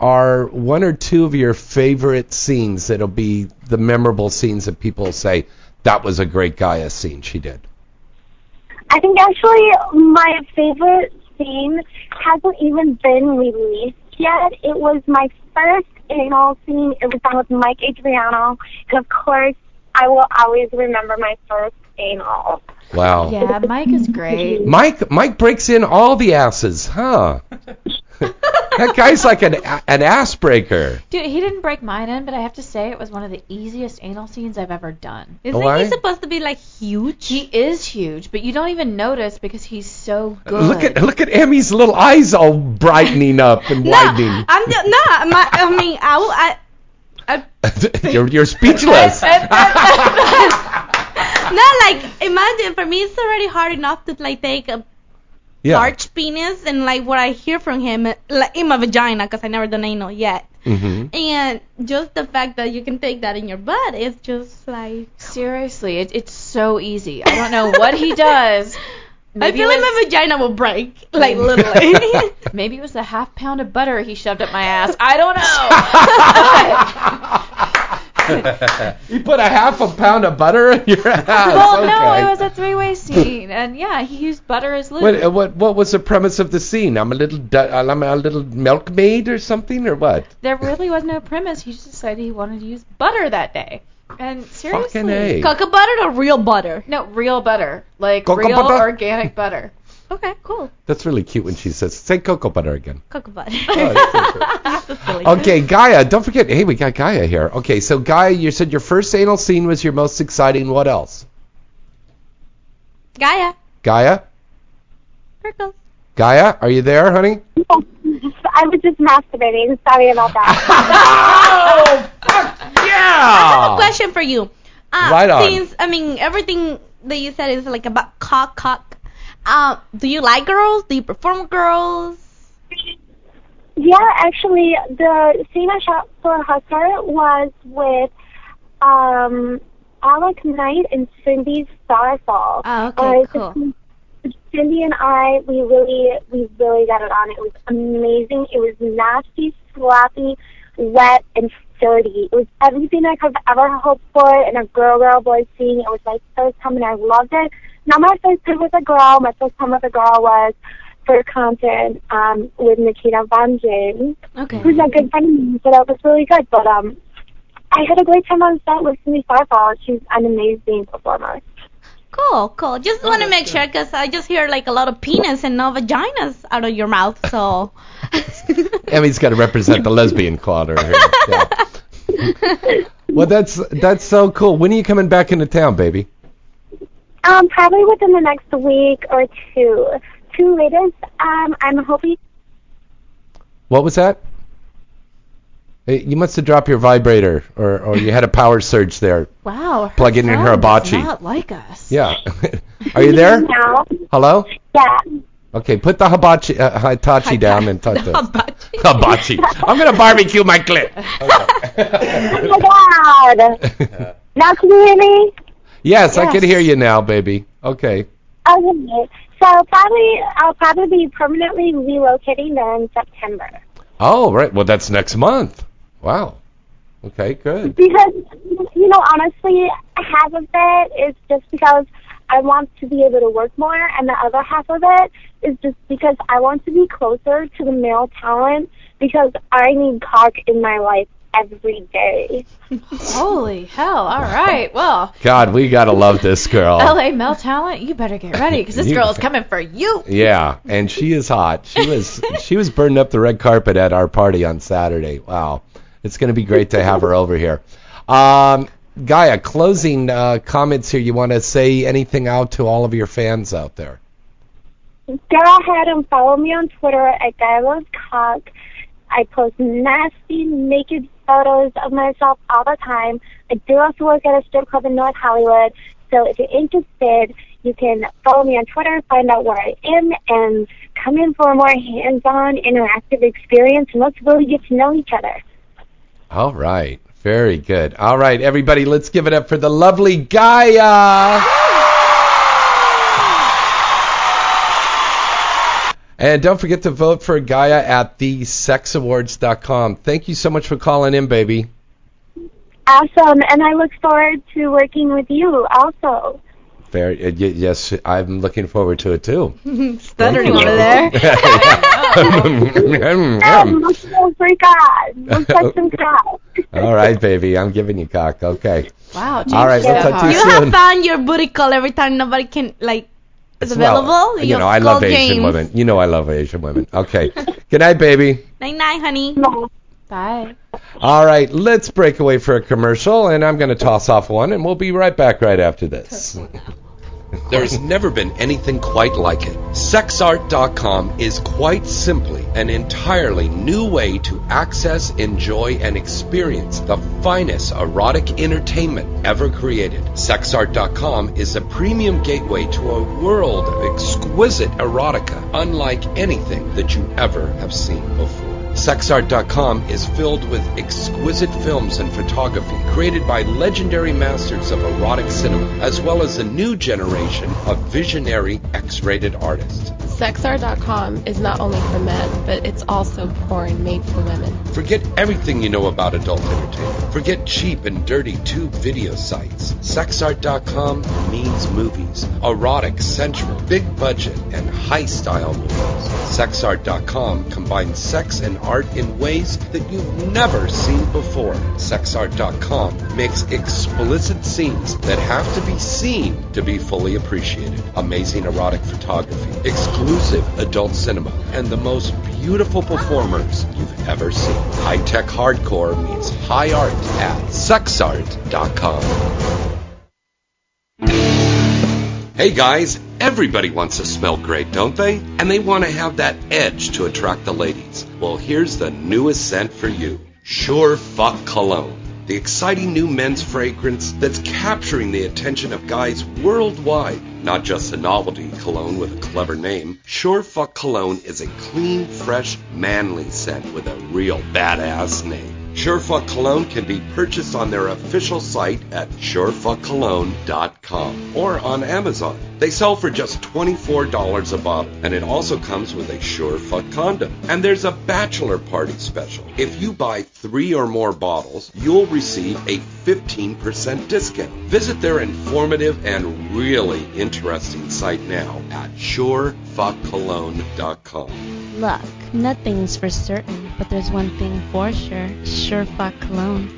are one or two of your favorite scenes that'll be the memorable scenes that people say that was a great Gaia scene she did? I think actually my favorite scene hasn't even been released yet. It was my first anal scene. It was done with Mike Adriano, and of course, I will always remember my first anal. Wow. Yeah, Mike is great. (laughs) Mike Mike breaks in all the asses, huh? (laughs) that guy's like an an ass breaker. Dude, he didn't break mine in, but I have to say it was one of the easiest anal scenes I've ever done. Isn't Why? he supposed to be like huge? He is huge, but you don't even notice because he's so good. Look at look at Emmy's little eyes all brightening up and No, widening. I'm just, no. My, I mean, I, will- I, (laughs) you're you're speechless. (laughs) (laughs) not like imagine for me it's already hard enough to like take a Yeah. large penis and like what I hear from him like in my vagina because I never done anal yet. hmm And just the fact that you can take that in your butt is just like Seriously, it, it's so easy. I don't know what he does. I feel it like my vagina will break like literally. (laughs) Maybe it was the half pound of butter he shoved up my ass. I don't know. (laughs) you put a half a pound of butter in your ass. well, okay. no, it was a three-way scene, and yeah, he used butter as lube. What, what what was the premise of the scene? I'm a little I'm a little milkmaid or something or what? There really was no premise. He just decided he wanted to use butter that day. And seriously, Fucking A. Cocoa butter or real butter? no, real butter, like Cocoa real butter? organic butter. Okay, cool. That's really cute when she says say cocoa butter again. Cocoa butter. Oh, (laughs) Okay, Gaia, don't forget. Hey, we got Gaia here. Okay, so Gaia, you said your first anal scene was your most exciting. What else? Gaia. Gaia? Circles. Gaia, are you there, honey? (laughs) I was just masturbating. Sorry about that. oh, (laughs) fuck I have a question for you. Uh, Right on. Since I mean everything that you said is like about cock cock. Um, do you like girls? Do you perform with girls? Yeah, actually, the scene I shot for Hustler was with um, Alec Knight and Cindy Starfall. Oh, okay, Uh, cool. Cindy and I, we really, we really got it on. It was amazing. It was nasty, sloppy, wet, and dirty. It was everything I could have ever hoped for in a girl, girl, boy scene. It was my first time, and I loved it. Not my first time with a girl. My first time with a girl was for content um, with Nikita Von James, Okay. who's a good friend of mine. So that was really good. But um, I had a great time on set with Cindy Starfall. She's an amazing performer. Cool, cool. Just want to make sure 'cause I just hear like a lot of penis and no vaginas out of your mouth. So. (laughs) Emmy's got to represent the lesbian quadrant here. Yeah. Well, that's that's so cool. When are you coming back into town, baby? Um, probably within the next week or two. Two latest. Um, I'm hoping. What was that? Hey, You must have dropped your vibrator, or, or you had a power surge there. (laughs) Wow. Plug in your phone does hibachi. Not like us. Yeah. (laughs) Are you there? Now. Hello? Yeah. Okay, put the hibachi, uh, Hitachi down and talk to Hibachi. I'm going to barbecue my clit. (laughs) Oh my God. now can you hear me? Yes, I can hear you now, baby. Okay. Okay. So probably I'll probably be permanently relocating there in September Oh, right. Well, that's next month. Wow. Okay, good. because you know honestly half of it is just because I want to be able to work more, and the other half of it is just because I want to be closer to the male talent because I need cock in my life every day. (laughs) Holy hell. All right. Well, God, we got to love this girl. LA Mel Talent, you better get ready because this girl is (laughs) coming for you. Yeah, and she is hot. She was (laughs) she was burning up the red carpet at our party on Saturday. Wow, it's going to be great to have her over here. Um, Gaia, closing uh, comments here. You want to say anything out to all of your fans out there? Go ahead and follow me on Twitter at Loves Cock. I post nasty, naked photos of myself all the time. I do also work at a strip club in North Hollywood. So if you're interested, you can follow me on Twitter, find out where I am, and come in for a more hands-on, interactive experience, and let's really get to know each other. All right, very good. All right, everybody, let's give it up for the lovely Gaia. And don't forget to vote for Gaia at thesexawards.com. Thank you so much for calling in, baby. Awesome, and I look forward to working with you also. Very, uh, y- yes, I'm looking forward to it too. (laughs) Stuttering over there. (laughs) (laughs) Um, let's go for God. Touch some cock. All right, baby, I'm giving you cock. Okay. Wow. All right, we'll talk to you You have found your booty call every time nobody can like is Well, available. you know, I love call Asian James. women. You know, I love Asian women. Okay. Good night, baby. Night night, honey. Bye. All right, let's break away for a commercial, and I'm going to toss off one, and we'll be right back right after this. (laughs) There's never been anything quite like it. Sexart.com is quite simply an entirely new way to access, enjoy, and experience the finest erotic entertainment ever created. Sexart.com is a premium gateway to a world of exquisite erotica unlike anything that you ever have seen before. Sexart.com is filled with exquisite films and photography created by legendary masters of erotic cinema, as well as a new generation of visionary X-rated artists. SexArt.com is not only for men, but it's also porn made for women. Forget everything you know about adult entertainment. Forget cheap and dirty tube video sites. Sexart.com means movies. Erotic, sensual, big budget, and high style movies. Sexart.com combines sex and art in ways that you've never seen before. Sexart.com makes explicit scenes that have to be seen to be fully appreciated. Amazing erotic photography, exclusive adult cinema, and the most beautiful performers you've ever seen. High tech hardcore meets high art at sexart.com. Hey guys, everybody wants to smell great, don't they? And they want to have that edge to attract the ladies. Well, here's the newest scent for you Sure Fuck Cologne. the exciting new men's fragrance that's capturing the attention of guys worldwide. Not just a novelty cologne with a clever name, Sure Fuck Cologne is a clean, fresh, manly scent with a real badass name. Surefuck Cologne can be purchased on their official site at surefuckcologne.com or on Amazon. They sell for just $24 a bottle, and it also comes with a Surefuck condom. And there's a bachelor party special. If you buy three or more bottles, you'll receive a 15% discount. Visit their informative and really interesting site now at surefuckcologne.com. Look, nothing's for certain, but there's one thing for sure. Sure fuck cologne.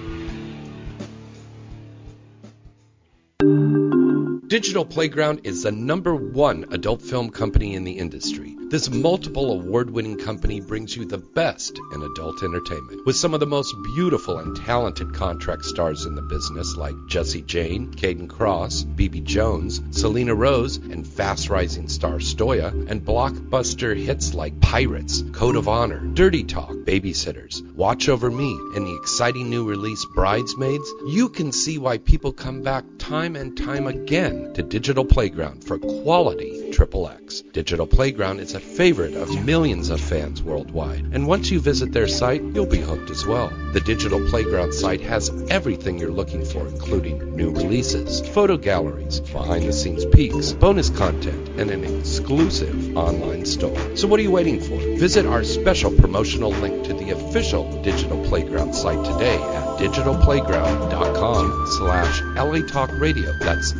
Digital Playground is the number one adult film company in the industry. This multiple award winning company brings you the best in adult entertainment with some of the most beautiful and talented contract stars in the business like Jesse Jane, Kayden Kross, Bibi Jones, Selena Rose, and fast rising star Stoya, and blockbuster hits like Pirates, Code of Honor, Dirty Talk, Babysitters, Watch Over Me, and the exciting new release Bridesmaids. You can see why people come back time and time again to Digital Playground for quality Triple X. Digital Playground is a favorite of millions of fans worldwide, and once you visit their site, you'll be hooked as well. The Digital Playground site has everything you're looking for, including new releases, photo galleries, behind the scenes peeks, bonus content, and an exclusive online store. So what are you waiting for? Visit our special promotional link to the official Digital Playground site today at digitalplayground.com slash LA Talk Radio. That's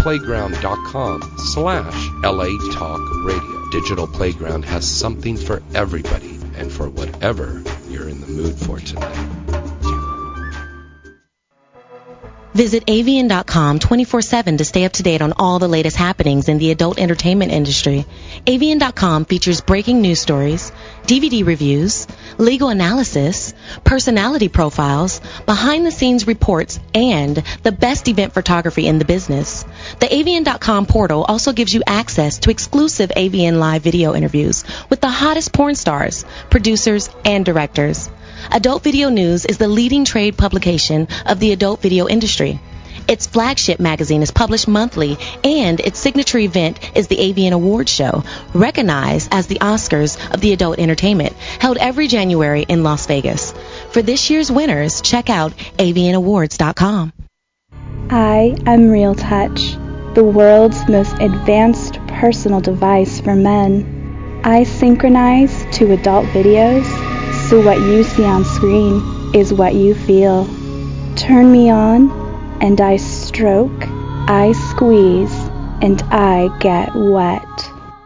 digitalplayground.com slash LA Talk Radio. Digital Playground has something for everybody and for whatever you're in the mood for tonight. Visit avn.com 24-7 to stay up to date on all the latest happenings in the adult entertainment industry. avn.com features breaking news stories, DVD reviews, legal analysis, personality profiles, behind-the-scenes reports, and the best event photography in the business. The avn.com portal also gives you access to exclusive AVN live video interviews with the hottest porn stars, producers, and directors. Adult Video News is the leading trade publication of the adult video industry. Its flagship magazine is published monthly, and its signature event is the AVN Awards Show, recognized as the Oscars of the adult entertainment, held every January in Las Vegas. For this year's winners, check out avnawards.com. I am Real Touch, the world's most advanced personal device for men. I synchronize to adult videos, so what you see on screen is what you feel. Turn me on, and I stroke, I squeeze, and I get wet.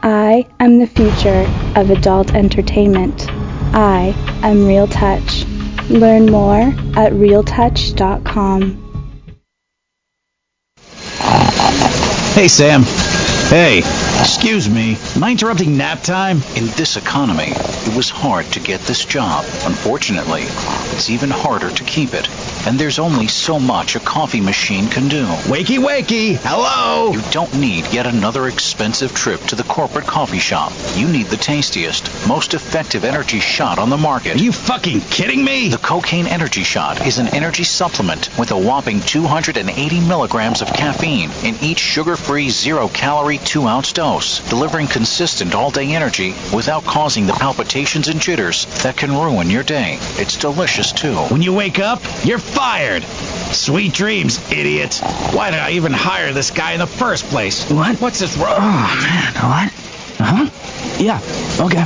I am the future of adult entertainment. I am Real Touch. Learn more at realtouch.com. Hey, Sam. Hey, excuse me. Am I interrupting nap time? In this economy, it was hard to get this job. Unfortunately, it's even harder to keep it. And there's only so much a coffee machine can do. Wakey, wakey! Hello! You don't need yet another expensive trip to the corporate coffee shop. You need the tastiest, most effective energy shot on the market. Are you fucking kidding me? The Cocaine Energy Shot is an energy supplement with a whopping 280 milligrams of caffeine in each sugar-free, zero-calorie, two-ounce dose, delivering consistent all-day energy without causing the palpitations and jitters that can ruin your day. It's delicious, too. When you wake up, you're fired. Sweet dreams, idiot. Why did I even hire this guy in the first place? What? What's this wrong? Oh, man. What? Uh-huh. Yeah. Okay.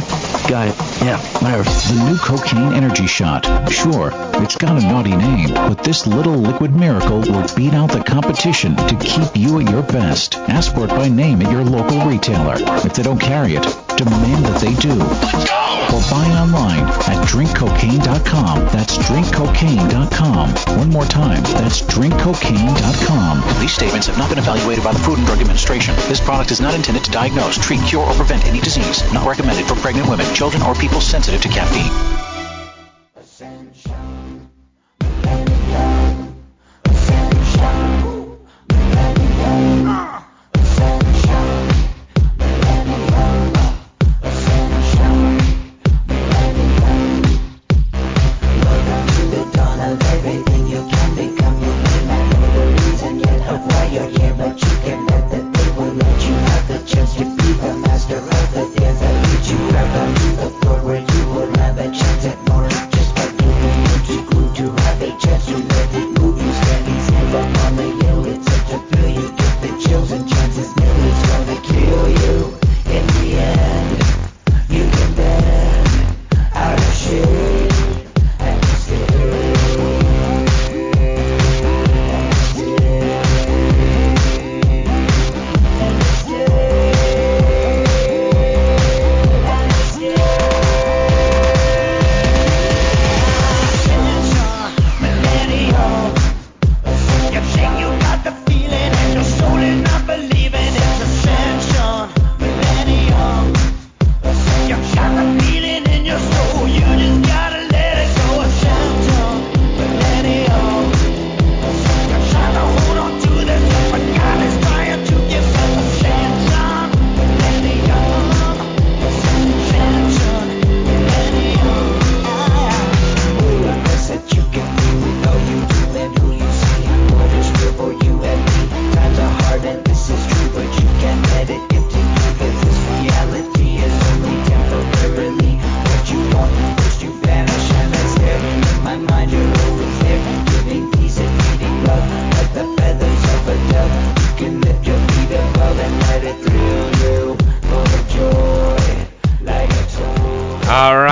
Got it. Yeah. Whatever. The new cocaine energy shot. Sure, it's got a naughty name, but this little liquid miracle will beat out the competition to keep you at your best. Ask for it by name at your local retailer. If they don't carry it, demand that they do. Let's go! Or buy online at drinkcocaine.com. That's drinkcocaine.com. One more time. That's drinkcocaine.com. These statements have not been evaluated by the Food and Drug Administration. This product is not intended to diagnose, treat, cure, or prevent any disease. Not recommended for pregnant women, children, or people sensitive to caffeine.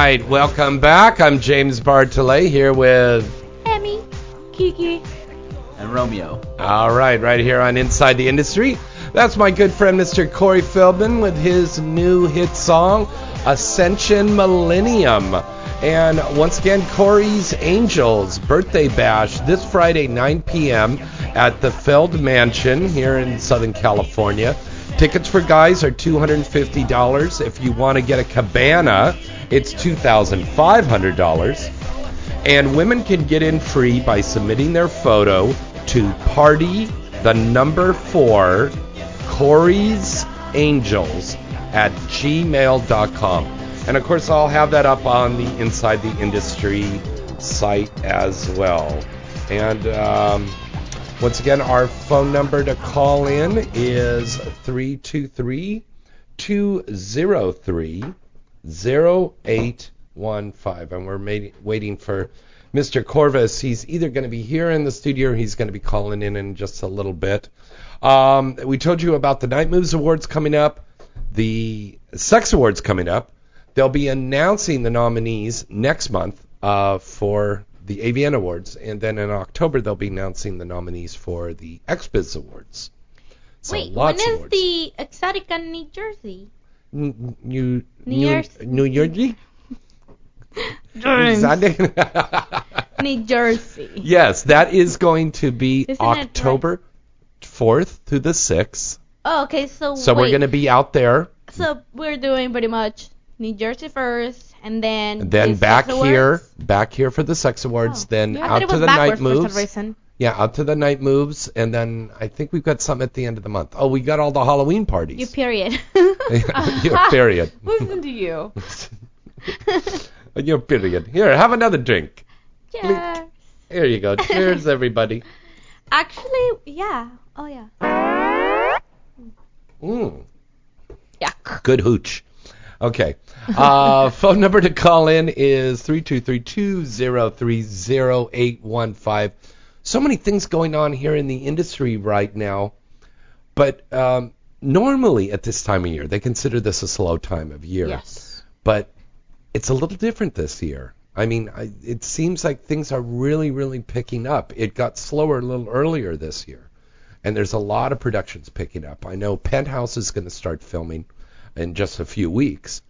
Right, welcome back. I'm James Bartholet here with. Emmy, Kiki. And Romeo. All right, right here on Inside the Industry. That's my good friend Mr. Corey Feldman with his new hit song, Ascension Millennium. And once again, Corey's Angels birthday bash this Friday, 9 p.m. at the Feld Mansion here in Southern California. Tickets for guys are $250. If you want to get a cabana, it's $2,500. And women can get in free by submitting their photo to party the number four Corey's Angels at gmail.com. And of course, I'll have that up on the Inside the Industry site as well. And um, once again, our phone number to call in is 323 203 0815. And we're ma- waiting for Mr. Corvus. He's either going to be here in the studio or he's going to be calling in in just a little bit. Um, we told you about the Night Moves Awards coming up, the Sex Awards coming up. They'll be announcing the nominees next month uh, for the AVN Awards, and then in October they'll be announcing the nominees for the XBiz Awards. So Wait, when lots is of awards. the Exxxotica New Jersey? N- New New New Year's- New (laughs) Jersey. (laughs) New Jersey. yes, that is going to be Isn't? October 4th through the 6th. Oh, okay, so So wait. we're going to be out there, So we're doing pretty much New Jersey first, and then and then the back here, back here for the Sex Awards, then I thought out to the night backwards for some moves. Yeah, out to the night moves, and then I think we've got some at the end of the month. Oh, we got all the Halloween parties. You period. (laughs) (laughs) yeah, period. (laughs) Listen to you. Your period. Here, have another drink. Cheers. Here you go. Cheers, everybody. Actually, yeah. Oh yeah. Mm. Yeah. Good hooch. Okay. Uh, (laughs) phone number to call in is 323-203-0815. So many things going on here in the industry right now. But um, normally at this time of year, they consider this a slow time of year. Yes. But it's a little different this year. I mean, I, it seems like things are really, really picking up. It got slower a little earlier this year, and there's a lot of productions picking up. I know Penthouse is going to start filming in just a few weeks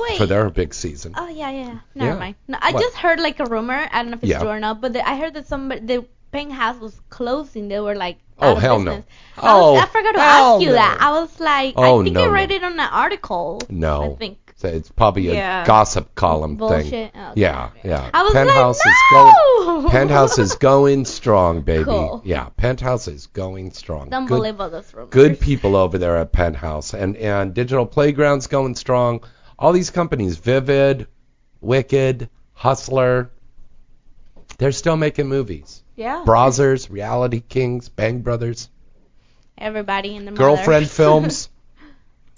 Wait. for their big season. Oh yeah, yeah. Never Yeah. mind. No, I What? just heard like a rumor. I don't know if it's Yeah. true or not, but the, I heard that somebody the penthouse was closing. They were like Oh, hell no. business. I, was, Oh, I forgot to ask you no. that. I was like, Oh, I think no, I no. read it on an article. No, I think. So it's probably a Yeah. gossip column Bullshit. thing. Oh, yeah, yeah. I was like, Penthouse is going. Penthouse is going strong, (laughs) baby. Cool. Yeah, Penthouse is going strong. Don't Good- believe all those rumors. good people over there at Penthouse, and and Digital Playground's going strong. All these companies, Vivid, Wicked, Hustler, they're still making movies. Yeah. Brazzers, Reality Kings, Bang Brothers, Everybody in the Girlfriend. (laughs) Films.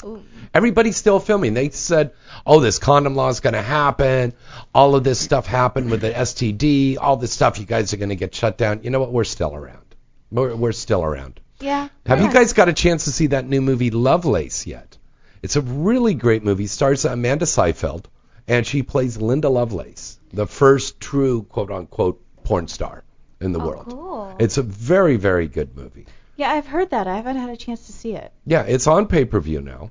Ooh. Everybody's still filming. They said, "Oh, this condom law is going to happen. All of this stuff happened with the STD. All this stuff. You guys are going to get shut down." You know what? We're still around. We're, we're still around. Yeah. Have yeah. you guys got a chance to see that new movie Lovelace yet? It's a really great movie. Stars Amanda Seyfried, and she plays Linda Lovelace, the first true quote unquote porn star in the oh, world. cool. It's a very very good movie. Yeah, I've heard that. I haven't had a chance to see it. Yeah, it's on pay per view now.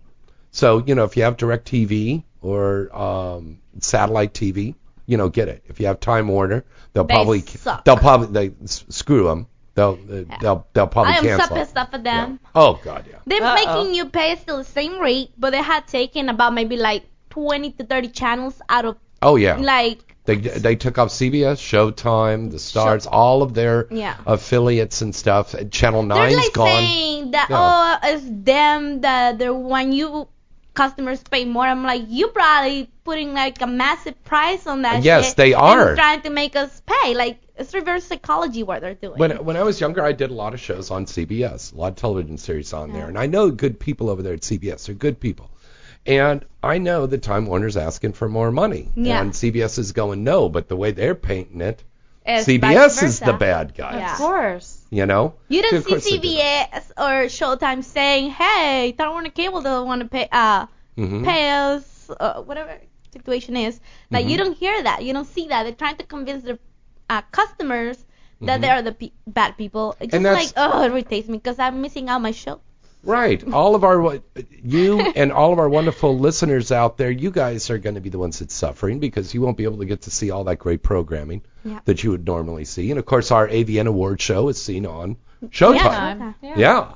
So you know if you have Direct TV or um, satellite TV, you know get it. If you have Time Warner, they'll They probably suck. they'll probably they s- screw them. They'll uh, they'll they'll probably I am cancel. so it. pissed off at them. Oh god, yeah. They're Uh-oh. making you pay still the same rate, but they had taken about maybe like 20 to 30 channels out of Oh yeah. like They they took off CBS, Showtime, the Stars, all of their Yeah. affiliates and stuff. Channel they're like gone. saying that Yeah. oh it's them that they're when you customers pay more. I'm like you probably putting like a massive price on that. Yes, shit they are. And trying to make us pay. Like it's reverse psychology what they're doing. When when I was younger, I did a lot of shows on CBS, a lot of television series on there, and I know good people over there at CBS. They're good people, and I know that Time Warner's asking for more money, Yeah. and CBS is going no. But the way they're painting it, CBS is the bad guy. Yeah. Of course. You know? You So don't of see. CBS or Showtime saying, "Hey, Time Warner Cable doesn't want to pay uh Mhm. pay us uh, whatever situation is like you Mhm. don't hear that, you don't see that. They're trying to convince their uh, customers that Mhm. they are the pe- bad people. It's just like oh, it irritates me because I'm missing out my show. Right. All of our you and all of our wonderful listeners out there, you guys are going to be the ones that's suffering because you won't be able to get to see all that great programming Yeah. that you would normally see. And of course, our AVN award show is seen on Showtime. Yeah. Yeah.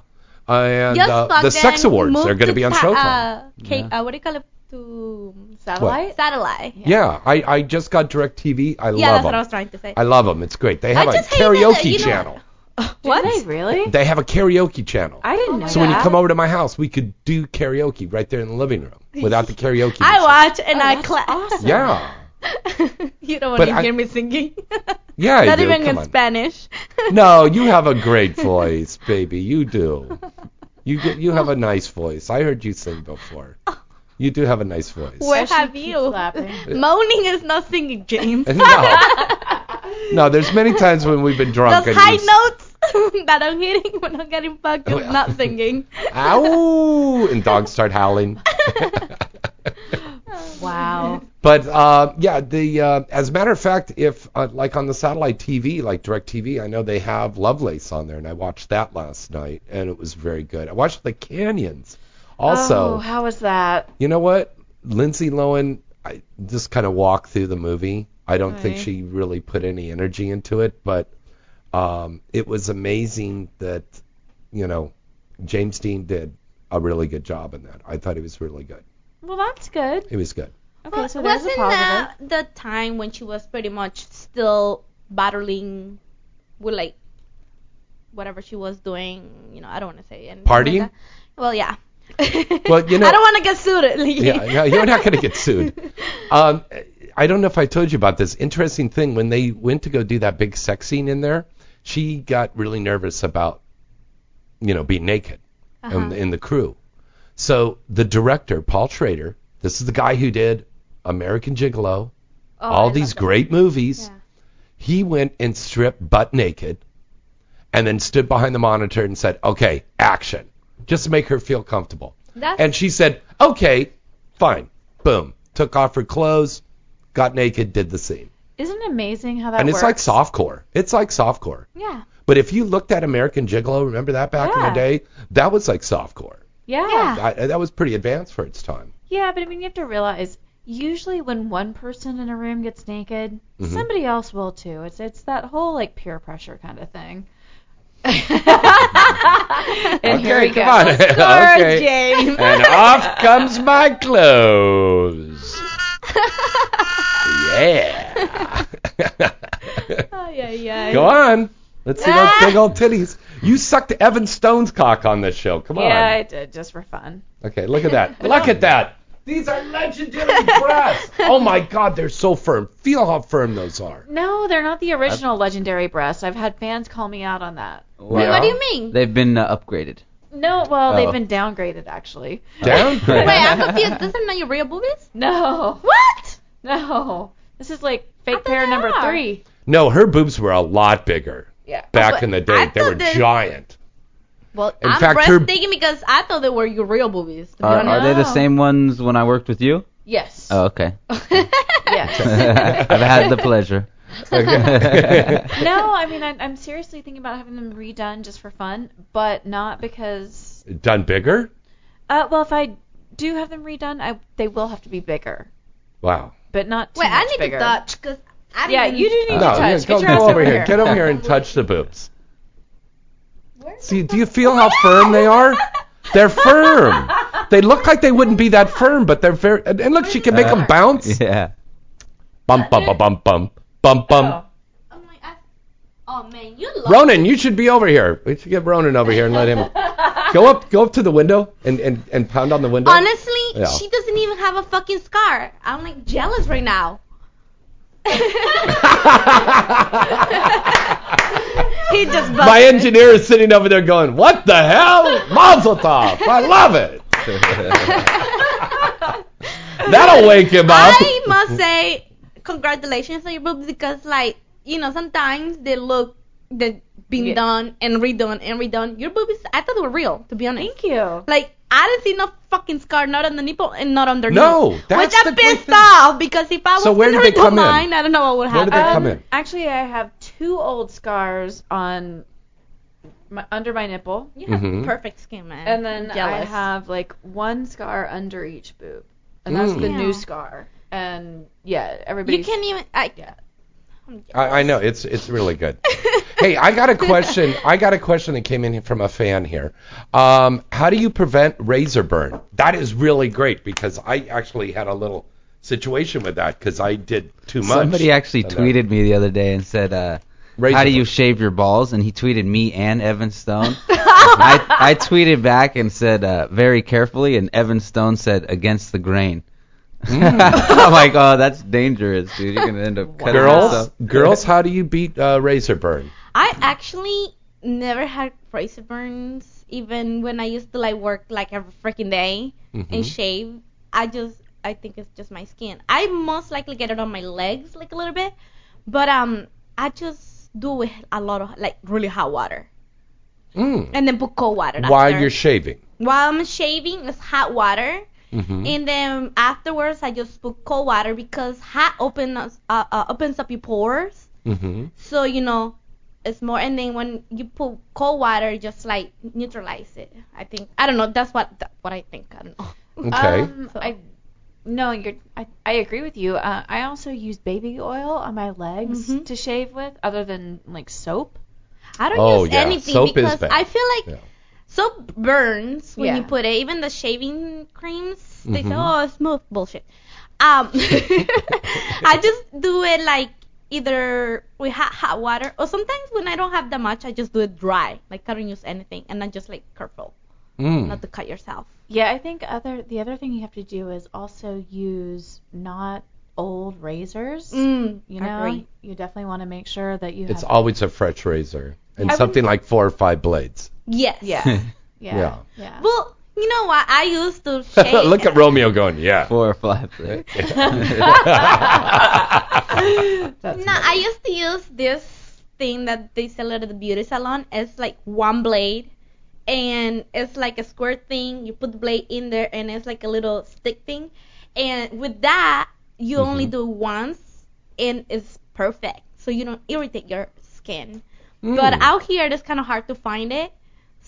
And uh, the sex awards are going to be on Showtime. Uh, K- uh, what do you call it? To Satellite? Satellite. yeah. I, I just got DirecTV. I Yeah, love that's what I was trying to say. I love them. It's great. They have a just hate that, karaoke know- channel. (laughs) What? Did they really? They have a karaoke channel. I didn't know So when you that. come over to my house, we could do karaoke right there in the living room (laughs) without the karaoke. I watch and Oh, I clap. awesome. Yeah. (laughs) you don't want But to I- hear me singing. Yeah, I Not do. even Come in on. Spanish. No, you have a great voice, baby. You do. You get, you have a nice voice. I heard you sing before. You do have a nice voice. Where have you? Moaning is not singing, James. No. No, there's many times when we've been drunk Those and high you, notes (laughs) that I'm hitting when I'm getting fucked is not singing. ow, and dogs start howling. (laughs) Wow. But uh, yeah, the uh, as a matter of fact, if uh, like on the satellite TV, like DirecTV, I know they have Lovelace on there, and I watched that last night, and it was very good. I watched The Canyons, also. Oh, how was that? You know what? Lindsay Lohan, I just kind of walked through the movie. I don't think she really put any energy into it, but um, it was amazing that, you know, James Dean did a really good job in that. I thought he was really good. Well, that's good. It was good. Okay, so there's Wasn't positive. that the time when she was pretty much still battling with like whatever she was doing? You know, I don't want to say anything Partying? that. Well, yeah. Well, you (laughs) know. I don't want to get sued. Like, yeah, yeah, you're not going to get sued. (laughs) Um, I don't know if I told you about this interesting thing. When they went to go do that big sex scene in there, she got really nervous about, you know, being naked Uh-huh. in, in the crew. So the director, Paul Schrader, this is the guy who did American Gigolo, Oh, all I these great movies. He went and stripped butt naked, and then stood behind the monitor and said, "Okay, action," just to make her feel comfortable. That's And she said, okay, fine. Boom. Took off her clothes, got naked, did the scene. Isn't it amazing how that and it's like works? softcore. It's like softcore. Yeah. But if you looked at American Gigolo, remember that back in Yeah. the day? That was like softcore. Yeah. yeah. I, that was pretty advanced for its time. Yeah, but I mean, you have to realize, usually when one person in a room gets naked, Mhm. somebody else will too. It's it's that whole like peer pressure kind of thing. (laughs) and here okay, we come go. on. (laughs) okay. James. And off comes my (laughs) clothes. Yeah. Ay, ay, ay. Go on. Let's see those big old titties. You sucked Evan Stone's cock on this show. Come on. Yeah, I did just for fun. Okay, look at that. (laughs) Look at that. These are legendary breasts. Oh my God, they're so firm. Feel how firm those are. No, they're not the original legendary breasts. I've had fans call me out on that. Wait, what do you mean? They've been uh, upgraded. No, well, Oh. they've been downgraded actually. Downgraded? (laughs) Wait, I'm confused. Those are not your real boobies? No. What? No. This is like fake pair number are. three. No, her boobs were a lot bigger Yeah. back in the I day. They thought were that- giant. Well, In I'm fact, her- breathtaking because I thought they were your real boobies. To be Are, honest. are they the same ones when I worked with you? Yes. Oh, okay. (laughs) Yes. (laughs) I've had the pleasure. (laughs) no, I mean I'm, I'm seriously thinking about having them redone just for fun, but not because. Done bigger? Uh, well, if I do have them redone, I they will have to be bigger, Wow. but not too Wait, I need bigger. to touch because I didn't Yeah, even- you do need no, to yeah, touch. go, Get your go ass over over here. here. Get over here and (laughs) touch the boobs. See, do you feel how firm they are? They're firm. (laughs) They look like they wouldn't be that firm, but they're very. And and look, she can make them bounce. Yeah. Bump, bump, bump, bump, bump, bump, bump. Oh man, you love Ronan, you should be over here. We should get Ronan over here and let him go up, go up to the window and and, and pound on the window. Honestly, Yeah. she doesn't even have a fucking scar. I'm like jealous right now. (laughs) he just busted. My engineer is sitting over there going, "What the hell? Mazel tov! I love it." (laughs) (laughs) That'll wake him up. I must say congratulations on your boobs because like you know sometimes they look they've been Yeah. done and redone and redone. Your boobies, I thought they were real to be honest. Thank you. Like I didn't see no fucking scar, not on the nipple and not on underneath. No, that's which the I'm great pissed off because if I was So where in did they her come in? I don't know what would Where happen. did they come Um, in? Actually, I have two old scars on my, under my nipple. You have Mhm. perfect skin, man. And then I'm jealous. I have like one scar under each boob, and that's Mm. the Yeah. new scar. And yeah, everybody. You can't even. I, I, I know it's it's really good. (laughs) hey, I got a question. I got a question that came in from a fan here. Um, how do you prevent razor burn? That is really great because I actually had a little situation with that because I did too much. Somebody actually And, uh, tweeted me the other day and said, uh, "How do you burn. shave your balls?" And he tweeted me and Evan Stone. (laughs) I, I tweeted back and said, uh, "Very carefully," and Evan Stone said, "Against the grain." Mm. (laughs) I'm like, "Oh, that's dangerous, dude. You're gonna end up (laughs) cutting Girls, yourself." (laughs) girls, how do you beat uh, razor burn? I actually never had razor burns, even when I used to like work like every freaking day Mhm. and shave. I just, I think it's just my skin. I most likely get it on my legs, like a little bit, but um, I just do with a lot of like really hot water, Mm. and then put cold water. While after. you're shaving. while I'm shaving, it's hot water. Mhm. And then afterwards, I just put cold water because hot opens uh, uh, opens up your pores. Mm-hmm. So you know, it's more. And then when you put cold water, it just like neutralize it. I think I don't know. That's what that, what I think. I don't know. (laughs) Okay. Um, I no, you're. I, I agree with you. Uh, I also use baby oil on my legs Mhm. to shave with, other than like soap. I don't Oh, use yeah, anything soap is because bad. I feel like Yeah. Soap burns when Yeah. you put it. Even the shaving creams, they say, Mhm. "Oh, it's smooth." Bullshit. Um, (laughs) I just do it like either with hot hot water, or sometimes when I don't have that much, I just do it dry. Like I don't use anything, and I'm just like careful Mm. not to cut yourself. Yeah, I think other the other thing you have to do is also use not old razors. Mm, you know, agree. you definitely want to make sure that you It's have. always a fresh razor and I something like four or five blades. Yes. (laughs) yeah, Yeah. yeah, yeah. Well, you know what? I used to (laughs) shave. Look at Romeo going, yeah. Four or five. (laughs) no, I used to use this thing that they sell at the beauty salon. It's like one blade, and it's like a square thing. You put the blade in there, and it's like a little stick thing. And with that, you only do once, and it's perfect. So you don't irritate your skin. But Mm. out here, it's kind of hard to find it.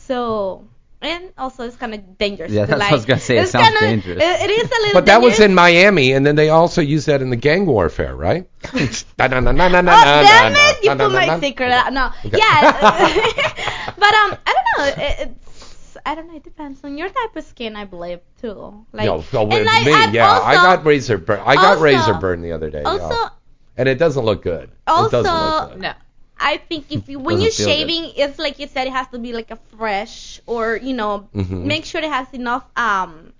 So. And also, it's kind of dangerous. Yeah, to, (laughs) that's what I was gonna say. It sounds kinda- dangerous. It, it is a little But that was in Miami, and then they also used that in the gang warfare, right? Oh, damn it! You put my secret out. No. Okay. Yeah. (laughs) (laughs) but um, I don't know. It, it's I don't know. It depends on your type of skin, I believe too. Like, no, no, with and I- me, I've yeah, I also- got razor burn. I got also- razor burn the other day. yeah. Also, and it doesn't look good. it doesn't look also, good. no. I think if you when Doesn't you're feel good. shaving, it's like you said, it has to be like a fresh or you know, Mhm. make sure it has enough um,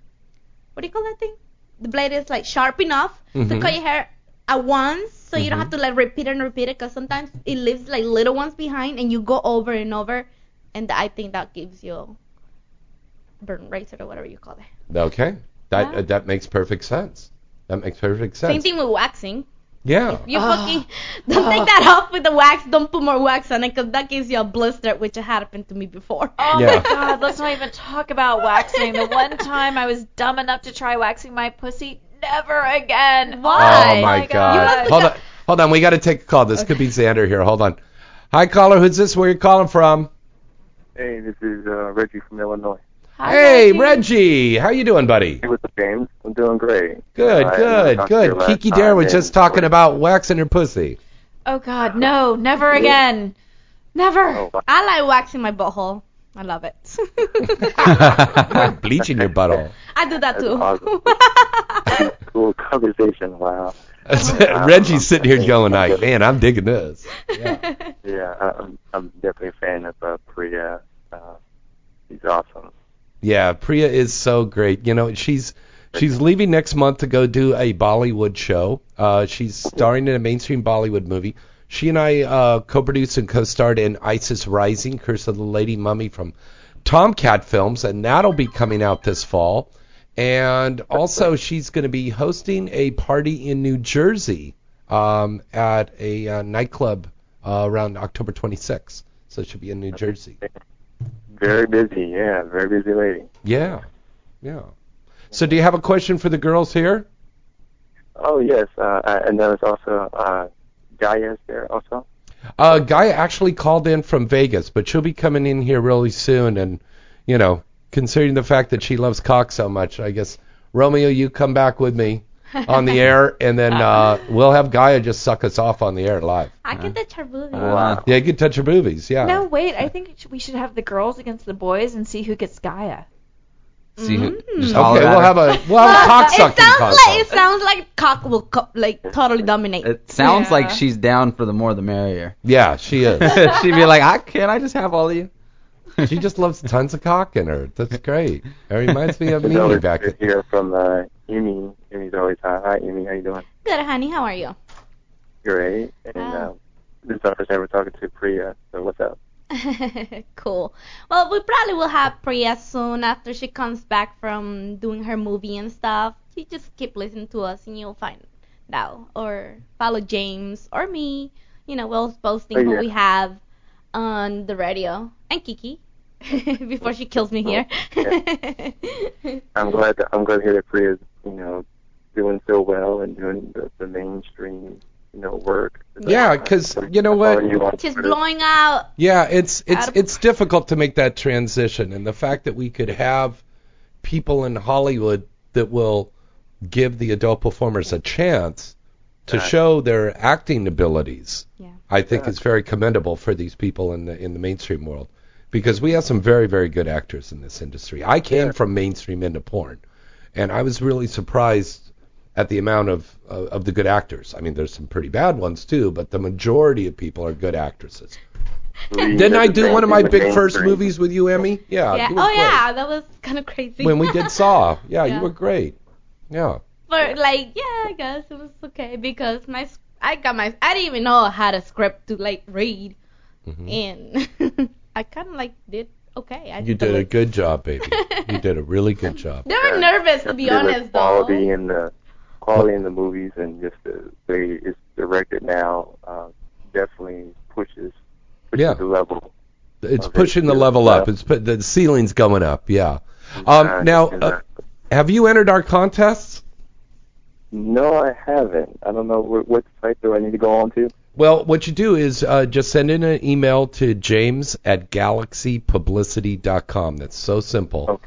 what do you call that thing? The blade is like sharp enough to Mhm. cut your hair at once, so you don't Mhm. have to like repeat and repeat it, because sometimes it leaves like little ones behind, and you go over and over, and I think that gives you burn razor or whatever you call it. Okay, that Yeah. uh, that makes perfect sense. That makes perfect sense. Same thing with waxing. Yeah. You fucking don't take that off with the wax. Don't put more wax on it, because that gives you a blister, which happened to me before. Oh Yeah. my god, let's not even talk about waxing. The one time I was dumb enough to try waxing my pussy, never again. Why? Oh my god. must Hold on, hold on. We got to take a call. This could be Xander here. Hold on. Hi, caller. Who's this? Where you calling from? Hey, this is uh, Reggie from Illinois. Hey, Reggie. How you doing, buddy? Hey, what's up, James? I'm doing great. Good, I- I good, talked to you good. Kiki time, Dare was just talking about waxing her pussy. Oh god, no, never again. Never. I like waxing my butthole. I love it. (laughs) Bleaching your butthole. I do that too. (laughs) Cool conversation. Wow. (laughs) Reggie's sitting here going like, man, I'm digging this. Yeah, I- I'm I'm definitely a fan of uh, Priya. Uh, she's awesome. Yeah, Priya is so great. You know, she's she's leaving next month to go do a Bollywood show. Uh, she's starring in a mainstream Bollywood movie. She and I uh, co-produced and co-starred in ISIS Rising, Curse of the Lady Mummy from Tomcat Films, and that'll be coming out this fall. And also, she's going to be hosting a party in New Jersey um, at a uh, nightclub uh, around October 26th. So she'll be in New Jersey. Very busy. Yeah, very busy lady. Yeah. Yeah. So do you have a question for the girls here? Oh yes, uh, and there was also uh, Gaia's there also. Uh, Guy actually called in from Vegas, but she'll be coming in here really soon. And, you know, considering the fact that she loves cock so much, I guess, Romeo, you come back with me (laughs) on the air, and then uh, we'll have Gaia just suck us off on the air live. I can touch her booty. Yeah, you can touch her boobies, yeah. No, wait. I think it should- we should have the girls against the boys and see who gets Gaia. See who? Mm. Just Okay, we'll her. have a we'll have a cock it sucking sounds contest. like it sounds like cock will co- like totally dominate. It sounds Yeah. like she's down for the more the merrier. Yeah, she is. (laughs) She'd be like, I can't I just have all of you? she just loves tons of cock in her. That's great. It reminds me of (laughs) me back good to hear from uh, Amy. Amy's always hi. Hi, Amy. How you doing? Good, honey. How are you? Great. And uh, this is our first time we're talking to Priya. So what's up? (laughs) cool. Well, we probably will have Priya soon after she comes back from doing her movie and stuff. You just keep listening to us and you'll find out. Or follow James or me. You know, we'll posting Oh, who yeah. we have on the radio. And Kiki. (laughs) Before she kills me here. (laughs) I'm glad. That, I'm glad to hear that Priya's you know doing so well and doing the, the mainstream you know work. Yeah, 'cause you know what? Following you on She's blowing out. Yeah, it's it's of- it's difficult to make that transition, and the fact that we could have people in Hollywood that will give the adult performers a chance to Yeah. show their acting abilities, Yeah. I think is very commendable for these people in the in the mainstream world, because we have some very very good actors in this industry. I came from mainstream into porn, and I was really surprised at the amount of uh, of the good actors. I mean, there's some pretty bad ones too, but the majority of people are good actresses. Didn't I do one of my big first movies with you, Emmy? Yeah. yeah. you were Oh great. yeah, that was kind of crazy. When we did (laughs) Saw, yeah, Yeah. you were great. Yeah. But like, yeah, I guess it was okay because my s- I got my I didn't even know I had a script to like read, Mhm. and (laughs) I kind of like did okay. I You did a good job, baby. you did a really good (laughs) job. They were nervous to be Yeah, honest though. quality in the quality in the movies and just the way it's directed now uh, definitely pushes pushes Yeah. the level. It's Okay. pushing the level up. It's put, the ceiling's going up. Yeah. Um, now, uh, have you entered our contests? No, I haven't. I don't know what, what site do I need to go on to. Well, what you do is uh, just send in an email to james at galaxypublicity.com. That's so simple.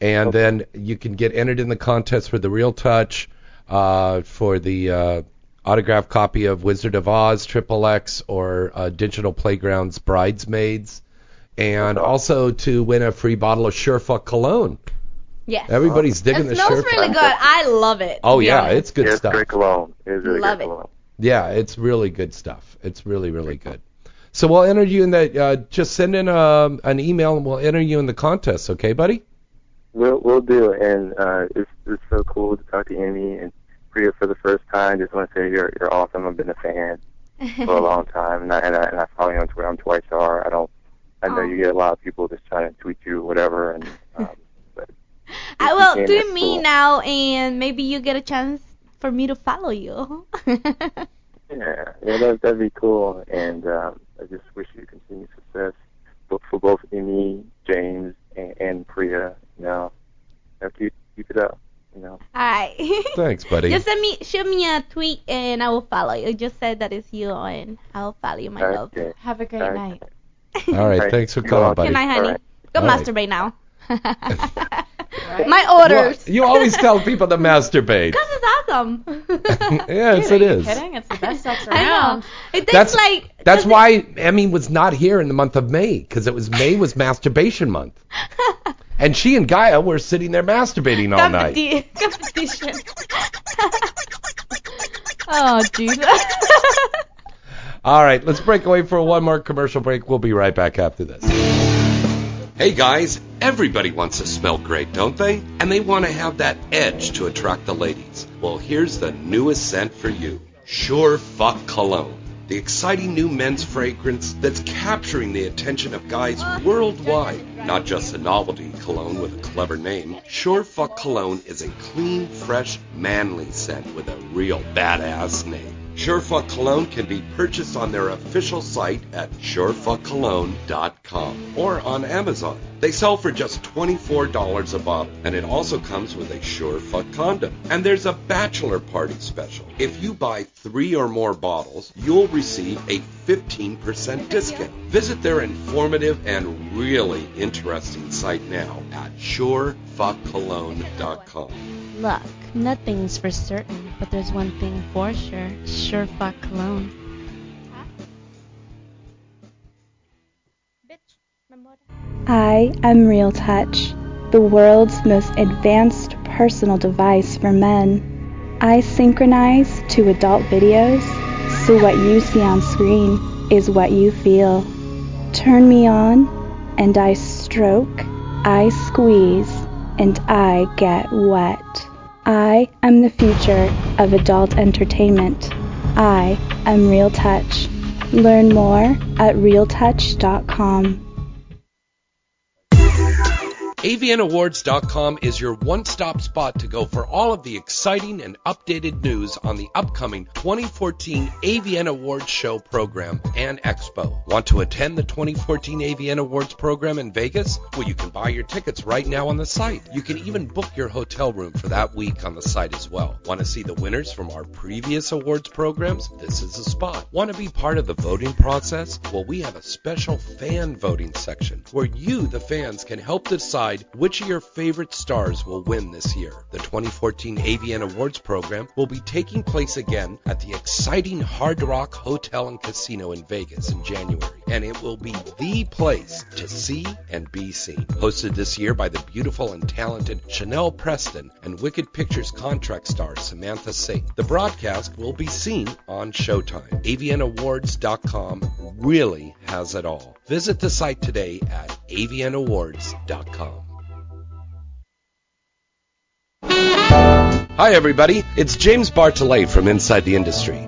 And then you can get entered in the contest for the Real Touch, uh, for the uh, autographed copy of Wizard of Oz, Triple X, or uh, Digital Playgrounds Bridesmaids, and also to win a free bottle of Surefuck cologne. Yes. Everybody's digging it the smells Surefuck. really good. I love it. Oh yeah, honest. it's good yeah, stuff. It's great cologne. It is really Love great it. cologne. Yeah, it's really good stuff. It's really, really good. So we'll enter you in that. Uh, just send in um an email and we'll enter you in the contest. Okay, buddy? We'll we'll do, and uh, it's it's so cool to talk to Amy and Priya for the first time. Just want to say you're you're awesome. I've been a fan for a (laughs) long time, and I and I, and I follow you on Twitter. I'm twice R. I don't. I know Oh. you get a lot of people just trying to tweet you, whatever, and um, (laughs) I will tweet me cool. now, and maybe you get a chance for me to follow you. (laughs) yeah, yeah, that that'd be cool. And um, I just wish you continued success, both for both Amy, James, and, and Priya. You know, you know, keep keep it up. You know. Alright. Thanks, buddy. (laughs) Just send me shoot me a tweet and I will follow you. Just said that it's you and I'll follow you, my love. Have a great Alright. night. All right. Thanks for calling, buddy. Good night, honey. Alright. Go All right. masturbate now. My orders. You, you always tell people to masturbate. Because it's awesome. (laughs) yes, it Are you is. kidding? It's the best sex (laughs) around. I around. know. It takes That's like that's why Emmy was not here in the month of May because it was May was masturbation month, (laughs) and she and Gaia were sitting there masturbating all night. competi- competition. oh, Jesus. All right, let's break away for one more commercial break. We'll be right back after this. Hey guys, everybody wants to smell great, don't they? And they want to have that edge to attract the ladies. Well, here's the newest scent for you Sure Fuck Cologne. The exciting new men's fragrance that's capturing the attention of guys worldwide. Not just a novelty cologne with a clever name, Sure Fuck Cologne is a clean, fresh, manly scent with a real badass name. Surefuck Cologne can be purchased on their official site at surefuckcologne.com or on Amazon. They sell for just $24 a bottle, and it also comes with a Surefuck condom. And there's a bachelor party special. If you buy three or more bottles, you'll receive a 15% discount. Visit their informative and really interesting site now at surefuckcologne.com. Look, nothing's for certain, but there's one thing for sure. Sure fuck cologne. I am Real Touch, the world's most advanced personal device for men. I synchronize to adult videos, so what you see on screen is what you feel. Turn me on, and I stroke, I squeeze, and I get wet. I am the future of adult entertainment. I am Real Touch. Learn more at realtouch.com. AVNAwards.com is your one stop spot to go for all of the exciting and updated news on the upcoming 2014 AVN Awards Show program and expo. Want to attend the 2014 AVN Awards program in Vegas? Well, you can buy your tickets right now on the site. You can even book your hotel room for that week on the site as well. Want to see the winners from our previous awards programs? This is the spot. Want to be part of the voting process? Well, we have a special fan voting section where you, the fans, can help decide which of your favorite stars will win this year. The 2014 AVN Awards program will be taking place again at the exciting Hard Rock Hotel and Casino in Vegas in January, and it will be the place to see and be seen. Hosted this year by the beautiful and talented Chanel Preston and Wicked Pictures contract star Samantha Saint. The broadcast will be seen on Showtime. AVNAwards.com really has it all. Visit the site today at avnawards.com. Hi, everybody. It's James Bartholet from Inside the Industry.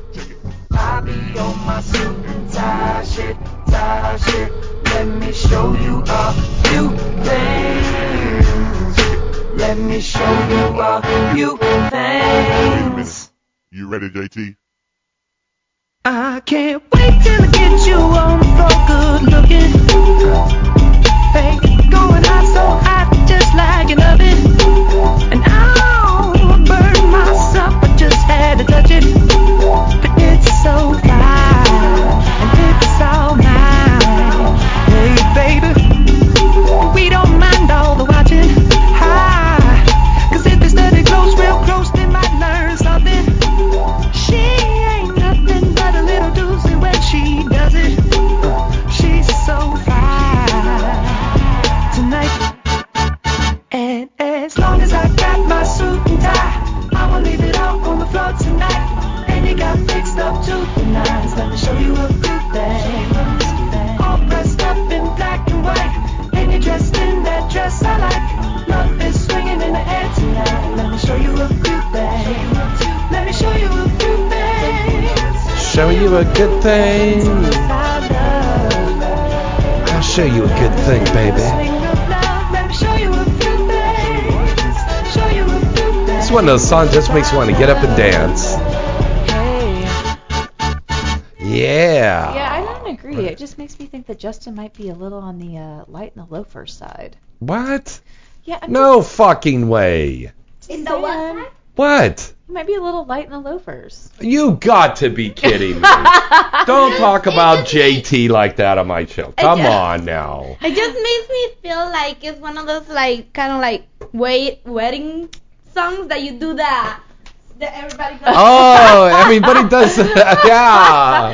I be on my suit and tie shit, tie shit. Let me show you a few things. Let me show you a few things. You ready, JT? I can't wait till I get you on the floor, good looking. Hey, going hot so hot, just like an oven. And I'll burn myself, I just had to touch it. So and it's all mine. Hey, baby, we don't mind all the watching. If they study close, real close, they might learn something. She ain't nothing but a little doozy when she does it. She's so fine tonight. And as long as I got my suit and tie, I'ma leave it Show you a good thing. I'll show you a good thing, baby. Let me show you a few things. Show you a few things. It's one of those songs just makes you want to get up and dance. Yeah. Yeah, I don't agree. It just makes me think that Justin might be a little on the uh, light and the loafer side. What? Yeah, I'm No fucking way. In the what? What? He might be a little light in the loafers. You got to be kidding me. (laughs) Don't talk about JT like that on my show. Come just- on now. It just makes me feel like it's one of those like kind of like wait wedding songs that you do that that everybody goes. Oh, (laughs) everybody does that. (laughs) Yeah.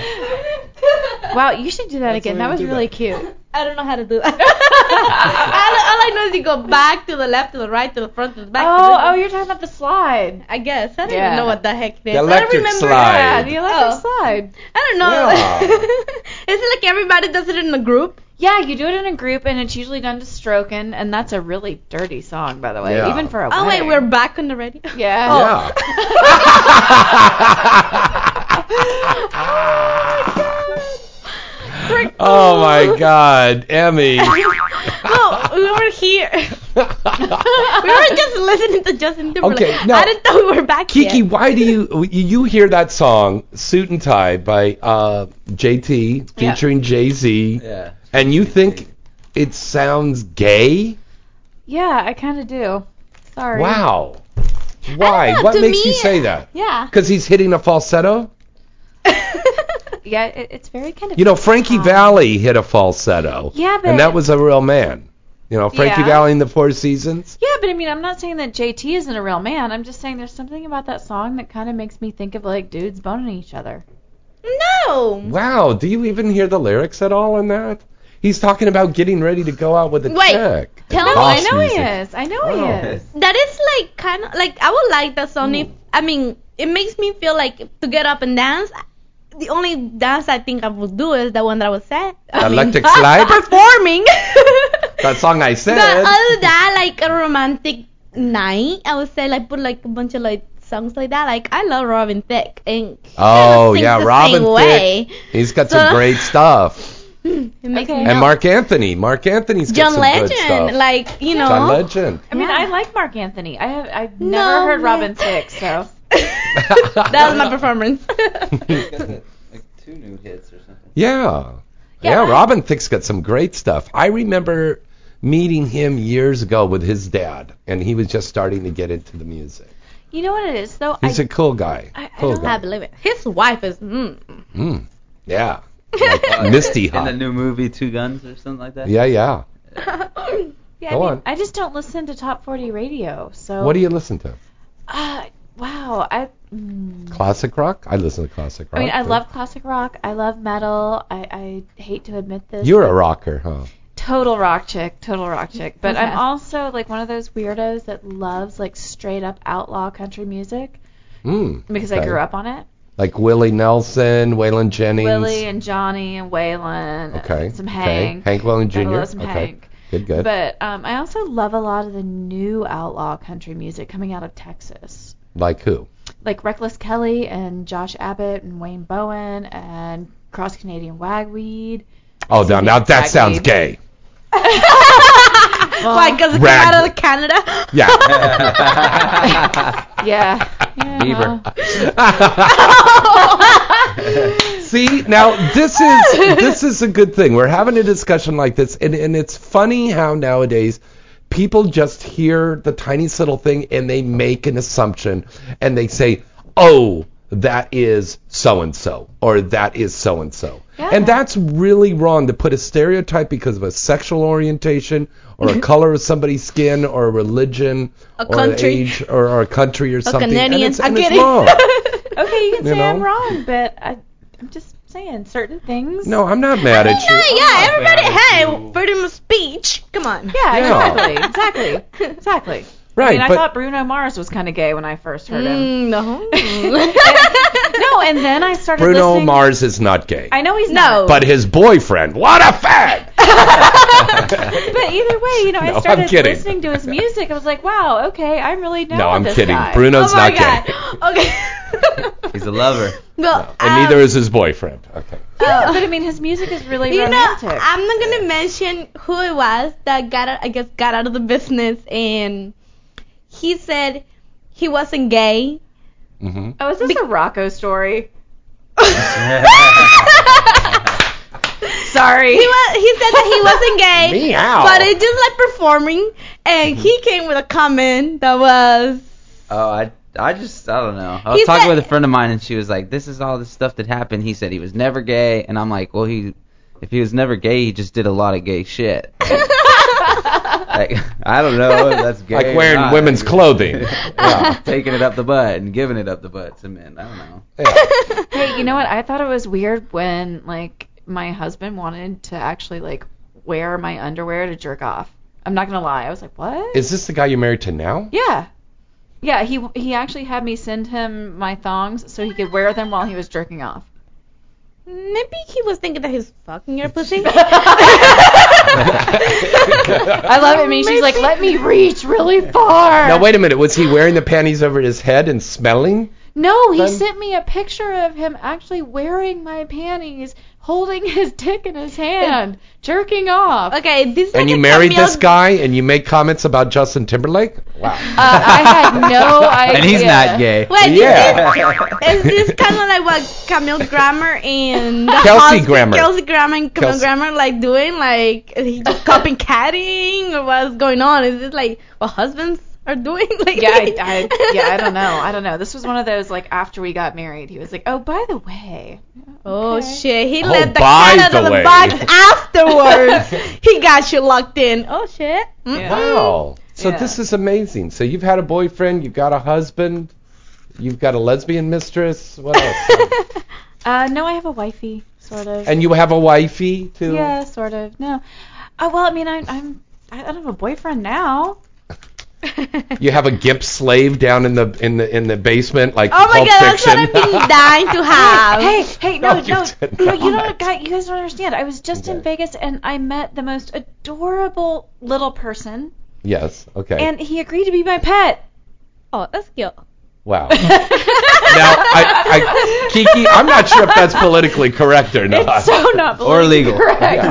Wow, you should do that That's again. That was really that. cute. I don't know how to do that. (laughs) all, all I know is you go back to the left, to the right, to the front, to the back. Oh, the oh, you're talking about the slide. I guess I don't Yeah. even know what the heck it is. The I electric remember. slide. Yeah, the electric Oh. slide. I don't know. Yeah. (laughs) is it like everybody does it in a group? Yeah, you do it in a group, and it's usually done to stroking, and that's a really dirty song, by the way, Yeah. even for a Oh wait, we're back on the radio. (laughs) Yeah. Oh, oh my God, Emmy. (laughs) oh, we were here. (laughs) we were just listening to Justin Timberlake. Okay, now- I didn't know we were back here. Kiki, yet. why do you you hear that song "Suit and Tie" by uh, JT Yeah. featuring Jay Z, Yeah. and you think it sounds gay? Yeah, I kind of do. Sorry. Wow. Why? know, What makes me- you say that? Yeah. Because he's hitting a falsetto. Yeah, it, it's very kind of. You know, Frankie Valli hit a falsetto. Yeah, but and that was a real man. You know, Frankie Yeah. Valli in the Four Seasons. Yeah, but I mean, I'm not saying that JT isn't a real man. I'm just saying there's something about that song that kind of makes me think of like dudes boning each other. No. Wow. Do you even hear the lyrics at all in that? He's talking about getting ready to go out with a Wait, chick. tell No, me. I know music. he is. I know Wow. he is. Oh. That is like kind of like I would like that song. If mm. I mean, it makes me feel like to get up and dance. The only dance I think I would do is the one that I was said. I mean, Electric Slide? (laughs) performing. (laughs) That song I said. But other that, like a romantic night, I would say like put like a bunch of like songs like that. Like I love Robin Thicke and oh yeah, the Robin same way. Thicke. He's got So- some great stuff. (laughs) Okay. And. Marc Anthony. Marc Anthony's got some Legend, good stuff. like you know. John Legend. I mean, Yeah. I like Marc Anthony. I have I've No, never heard. Robin Thicke, so that was my (laughs) performance. like two new hits (laughs) or something. Yeah. Yeah, Yeah, Robin Thicke's got some great stuff. I remember meeting him years ago with his dad, and he was just starting to get into the music. you know what it is though. He's I, a cool guy. I- I cool don't guy. Believe it. His wife is. Mm. Mm, yeah. Like (laughs) Misty In the new movie Two Guns or something like that. Yeah, yeah. yeah, Go I, mean, on. I just don't listen to top 40 radio. So What do you listen to? Uh, wow, I. Mm, Classic rock? I listen to classic rock. I mean, I too. love classic rock. I love metal. I, I hate to admit this. You're a rocker, huh? Total rock chick, total rock chick. But I'm (laughs) also like one of those weirdos that loves like straight up outlaw country music Mm, because I grew up on it. Like Willie Nelson, Waylon Jennings. Willie and Johnny and Waylon. Okay. And some okay. Hank. Hank William Jr. love some okay. Hank. Good, good. But um, I also love a lot of the new outlaw country music coming out of Texas. Like who? Like Reckless Kelly and Josh Abbott and Wade Bowen and Cross Canadian Ragweed. Oh, now, now that Ragweed. sounds gay. (laughs) Why? Because it came out of Canada. Yeah. (laughs) Yeah. yeah. (laughs) See, now this is this is a good thing. We're having a discussion like this, and, and it's funny how nowadays people just hear the tiniest little thing and they make an assumption and they say, "Oh, that is so and so," or "That is so and so," and that's really wrong to put a stereotype because of a sexual orientation or a mm-hmm. color of somebody's skin or a religion A or country. an age or, or a country or something. And Canadian. it's, I'm and it's kidding. wrong. (laughs) Okay, you can You say I'm wrong, but I, I'm just saying certain things. No, I'm not mad at you. Yeah, yeah. Everybody, hey, freedom of speech. Come on. Yeah, Yeah. exactly, exactly, (laughs) exactly. Right, I mean, I thought Bruno Mars was kind of gay when I first heard him. Mm, no. (laughs) (laughs) no, and then I started Bruno listening. Mars is not gay. I know he's No. not. But his boyfriend, what a fag! (laughs) But either way, you know, No, I started listening to his music. I was like, wow, okay, I'm really know No, I'm this kidding. guy. Bruno's oh my not god. gay. (laughs) Okay. (laughs) He's a lover. Well, And um, neither is his boyfriend. Okay. Yeah, but I mean, his music is really you know, romantic. I'm not gonna mention who it was that got, I guess, got out of the business, and he said he wasn't gay. Mm-hmm. oh, is this a Rocco story? Sorry. He was. He said that he wasn't (laughs) gay. Meow. But it just like performing, and he mm-hmm. came with a comment that was. Oh, I I just I don't know. I was He talking said- with a friend of mine and she was like, "This is all the stuff that happened." He said he was never gay, and I'm like, "Well, he if he was never gay, he just did a lot of gay shit." (laughs) like I don't know if that's gay. Like or wearing not. women's clothing. (laughs) yeah, taking it up the butt and giving it up the butt to men. I don't know. Hey, you know what? I thought it was weird when like my husband wanted to actually like wear my underwear to jerk off. I'm not gonna lie. I was like, what? Is this the guy you're married to now? yeah. Yeah, he he actually had me send him my thongs so he could wear them while he was jerking off. Maybe he was thinking that he's fucking your pussy. (laughs) (laughs) I love it. I mean, she's like, let me reach really far. Now wait a minute. Was he wearing the panties over his head and smelling? No, he Then- sent me a picture of him actually wearing my panties, holding (laughs) his dick in his hand, jerking off. Okay, this is And like you a married Camille- this guy and you make comments about Justin Timberlake? Wow. Uh, I had no (laughs) idea. And he's not gay. Wait, Yeah. is this kind of like what Camille Grammer and (laughs) Kelsey husband- Grammer. Kelsey Grammer and Camille Kelsey. Grammer like doing? Like, is he just copycatting or what's going on? Is this like what husbands are doing? (laughs) Like, Yeah, I, (laughs) I, yeah, I don't know. I don't know. This was one of those like after we got married, he was like, "Oh, by the way." Oh shit! He Oh, let the by cat out the of the way. box afterwards. (laughs) he got you locked in. Oh shit! Mm. Wow. So Yeah. this is amazing. So you've had a boyfriend, you've got a husband, you've got a lesbian mistress. What else? Uh, no, I have a wifey, sort of. and you have a wifey too. Yeah, sort of. No. Oh well, I mean, I, I'm. I don't have a boyfriend now. (laughs) You have a gimp slave down in the in the in the basement, like Oh my god, that's what I've been dying to (laughs) have. Hey, hey, no, No, you no, no, you not. don't, guys, you guys don't understand. I was just in Vegas and I met the most adorable little person, yes. Okay. and he agreed to be my pet. Oh, that's cute. Wow. now, I, I, Kiki, I'm not sure if that's politically correct or not. It's so not Or legal. correct.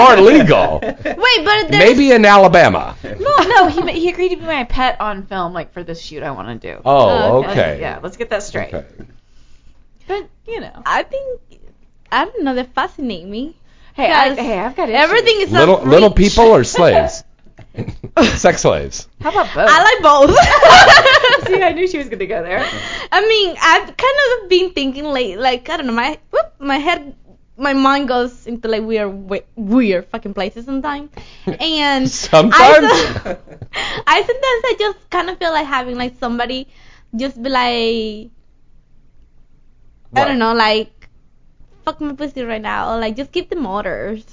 or legal. Wait, but there's Maybe in Alabama. No, no, he he agreed to be my pet on film, like for this shoot I want to do. Oh, oh, Okay. okay. Yeah, let's get that straight. Okay. But you know, I think I don't know. They fascinate me. hey, I, hey, I've got issues. Everything is Little a little people or slaves? (laughs) (laughs) Sex slaves. How about both? I like both. (laughs) See, I knew she was gonna go there. I mean, I've kind of been thinking like, like I don't know, my whoop, my head, my mind goes into like weird, weird fucking places sometimes. (laughs) And Sometimes. I, I sometimes I just kind of feel like having like somebody just be like, I don't know, like fuck my pussy right now, or like just give them orders.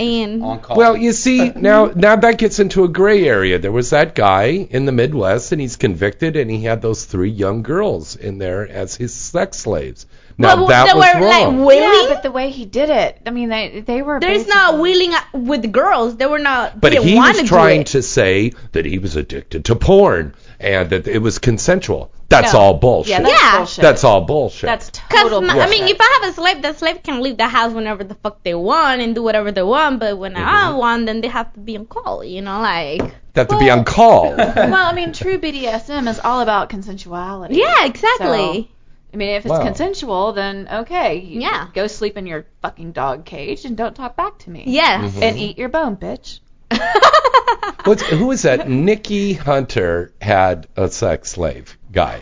And On call. Well, you see, now now that gets into a gray area. There was that guy in the Midwest, and he's convicted, and he had those three young girls in there as his sex slaves. Now Well, that they was were wrong. like willing. Yeah, but the way he did it, I mean, they they were. There's basically- not willing uh, with girls. They were not. but he was trying to say that he was addicted to porn and that it was consensual. That's No. all bullshit. Yeah, that's Yeah. bullshit. That's all bullshit. That's Cause total my- I bullshit. mean, if I have a slave, the slave can leave the house whenever the fuck they want and do whatever they want. But when Mm-hmm. I want, then they have to be on call. You know, like They have to be on call. (laughs) well, I mean, true BDSM is all about consensuality. yeah, exactly. I mean, if it's Wow. consensual, then okay. you Yeah. Go sleep in your fucking dog cage and don't talk back to me. yes. Mm-hmm. And eat your bone, bitch. (laughs) What's, who was that? Nikki Hunter had a sex slave guy.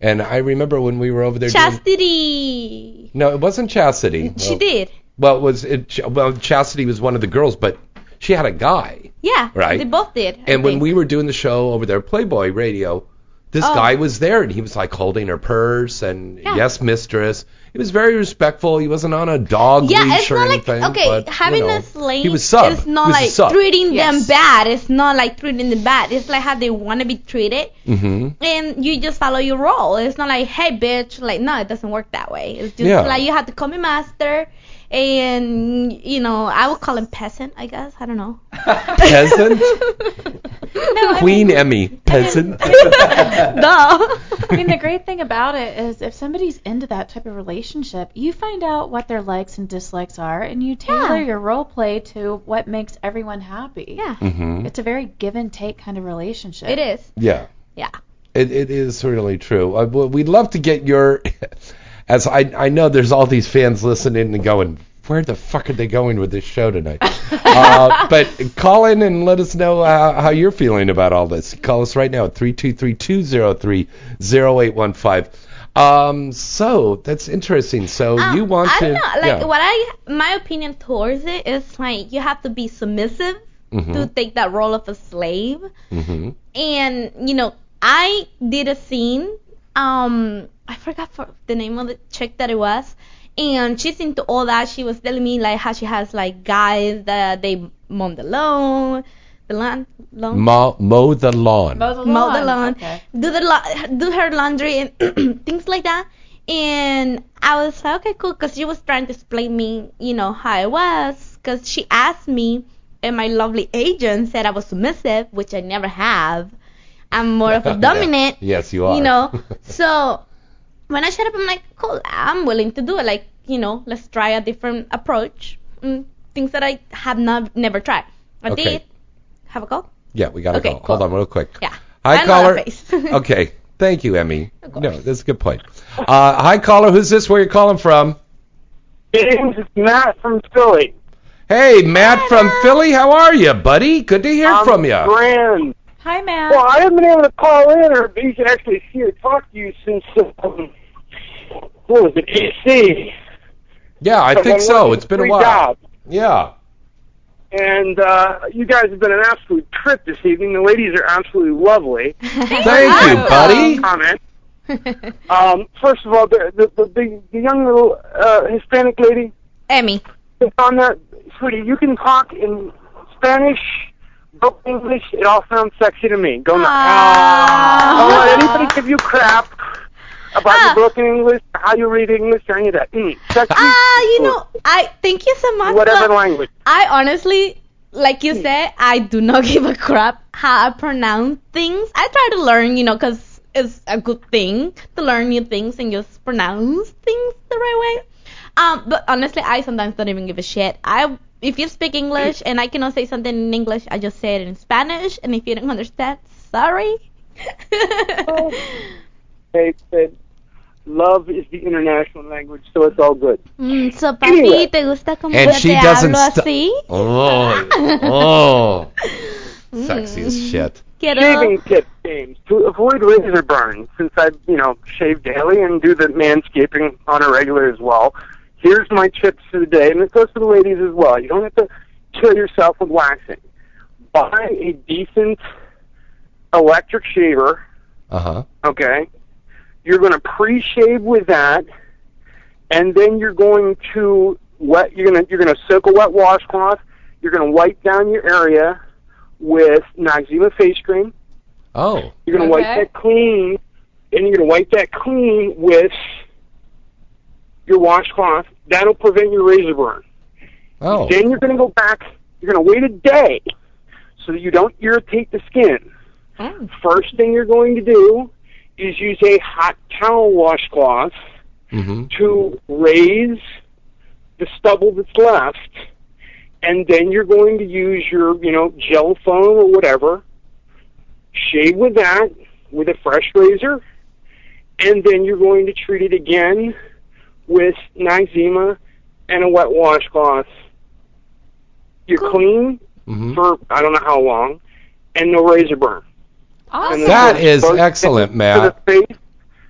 And I remember when we were over there doing... Chastity. No, it wasn't Chastity. She Well- did. Well, it was it? Well, Chastity was one of the girls, but she had a guy. Yeah. Right. They both did. I And when we were doing the show over there, Playboy Radio, this Oh. guy was there, and he was like holding her purse and Yeah. yes, mistress. He was very respectful. He wasn't on a dog Yeah, leash it's or not like anything. okay, but, you having know, a slave he was sub. is not was like sub. treating Yes. them bad. It's not like treating them bad. It's like how they want to be treated. hmm and you just follow your role. It's not like, hey, bitch. Like, no, it doesn't work that way. It's just Yeah. like you have to call me master, and you know, I would call him peasant. I guess I don't know. Peasant, (laughs) Queen Emmy, (laughs) peasant. (laughs) no. I mean, the great thing about it is if somebody's into that type of relationship, you find out what their likes and dislikes are, and you tailor Yeah. your role play to what makes everyone happy. Yeah, hmm It's a very give and take kind of relationship. it is. Yeah. Yeah. It, it is really true. Uh, we'd love to get your, as I I know there's all these fans listening and going, where the fuck are they going with this show tonight? (laughs) uh, but call in and let us know how, how you're feeling about all this. Call us right now at 323-203-0815. Um, so that's interesting. So you want Um, I to don't know. Like yeah. what I my opinion towards it is like you have to be submissive to Mhm. take that role of a slave. Mhm. And you know, I did a scene. Um, I forgot for the name of the chick that it was. And she's into all that. She was telling me like how she has like guys that they mow the lawn, the lawn, lawn. Mow, mow the lawn. mow the lawn, do the la- do her laundry and (clears throat) things like that. And I was like, okay, cool, because she was trying to explain me, you know, how it was, because she asked me, and my lovely agent said I was submissive, which I never have. I'm more of a (laughs) dominant, Yes, you are. you know. (laughs) so when I shut up, I'm like, cool, I'm willing to do it. Like, you know, let's try a different approach. Mm, things that I have not never tried. I Okay. did have a call. Yeah, we gotta Okay, go. Hold on real quick. Yeah. Hi, I caller. (laughs) okay. Thank you, Emmy. No, that's a good point. Uh, hi, caller. Who's this? Where you calling from? James, it's Matt from Philly. Hey, Matt from Philly. How are you, buddy? Good to hear I'm from you. Grand. Hi, Matt. Well, I haven't been able to call in or be actually see or talk to you since um, what was it, AC? Yeah, I So think so. It's been a while. jobs. Yeah. And uh, you guys have been an absolute trip this evening. The ladies are absolutely lovely. (laughs) Thank you, buddy. Comment. (laughs) Um, first of all, the the the, the, the young little uh, Hispanic lady. Emmy. On that, sweetie, you can talk in Spanish, broken English. It all sounds sexy to me. Go nuts. Don't let anybody give you crap about your broken English, how you read English, or any of that. Mm. Ah, you know, I thank you so much. whatever language. I honestly, like you said, I do not (laughs) give a crap how I pronounce things. I try to learn, you know, because it's a good thing to learn new things and just pronounce things the right way. Um, but honestly, I sometimes don't even give a shit. I if you speak English and I cannot say something in English, I just say it in Spanish. And if you don't understand, sorry. (laughs) They said love is the international language, so it's all good. Mm, so, papi, Anyway. ¿te gusta como And yo she te doesn't hablo st- así? Oh, (laughs) oh. Sexy as shit. Quiero- Shaving tip, James, to avoid razor burn, since I, you know, shave daily and do the manscaping on a regular as well. Here's my tips for the day, and it goes for the ladies as well. You don't have to kill yourself with waxing. Buy a decent electric shaver, Uh huh. okay? You're going to pre-shave with that, and then you're going to wet. You're going to you're going to soak a wet washcloth. You're going to wipe down your area with Noxzema face cream. Oh. You're going to wipe that clean, and you're going to wipe that clean with your washcloth. That'll prevent your razor burn. Oh. Then you're going to go back. You're going to wait a day so that you don't irritate the skin. Oh. First thing you're going to do is use a hot towel washcloth Mm-hmm. to raise the stubble that's left, and then you're going to use your, you know, gel foam or whatever, shave with that with a fresh razor, and then you're going to treat it again with Noxzema and a wet washcloth. You're clean Mm-hmm. for I don't know how long, and no razor burn. And That then is both excellent, For the Matt. face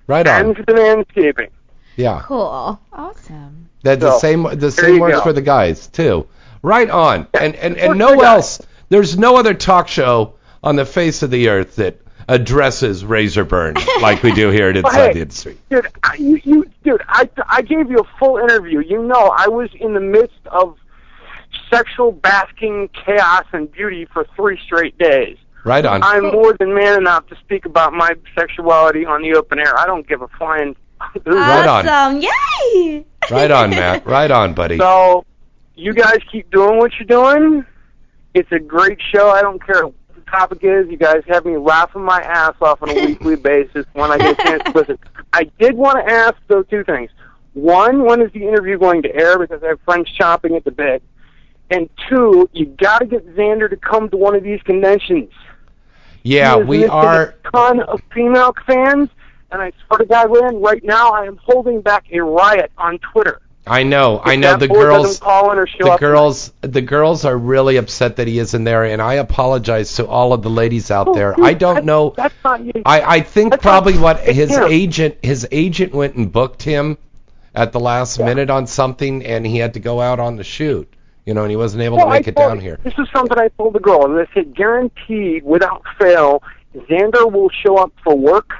Right and on. for the landscaping. Yeah. Cool. Awesome. That the So, same the same works go. for the guys too. Right on. And and, and no else. There's no other talk show on the face of the earth that addresses razor burn (laughs) like we do here at Well, Inside hey, the Industry. Dude, I, you, you, dude, I, I gave you a full interview. You know, I was in the midst of sexual basking chaos and beauty for three straight days. Right on. I'm more than man enough to speak about my sexuality on the open air. I don't give a flying. (laughs) Right on. Awesome. Yay! (laughs) Right on, Matt. Right on, buddy. So, you guys keep doing what you're doing. It's a great show. I don't care what the topic is. You guys have me laughing my ass off on a (laughs) weekly basis when I get a chance to listen. I did want to ask, though, two things. One, when is the interview going to air? Because I have friends chopping at the bit. And two, you got to get Xander to come to one of these conventions. Yeah, we are a ton of female fans, and I swear to God, Rand, right now I am holding back a riot on Twitter. I know, I know. The girls, call in or show the girls, the girls are really upset that he isn't there, and I apologize to all of the ladies out oh, there. I don't know. Oh, That's not you. I, I think That's probably not- what his him. agent his agent went and booked him at the last minute on something, and he had to go out on the shoot. You know, and he wasn't able Well, to I make it told- down here. This is something I told the girl, and I said, guaranteed, without fail, Xander will show up for work,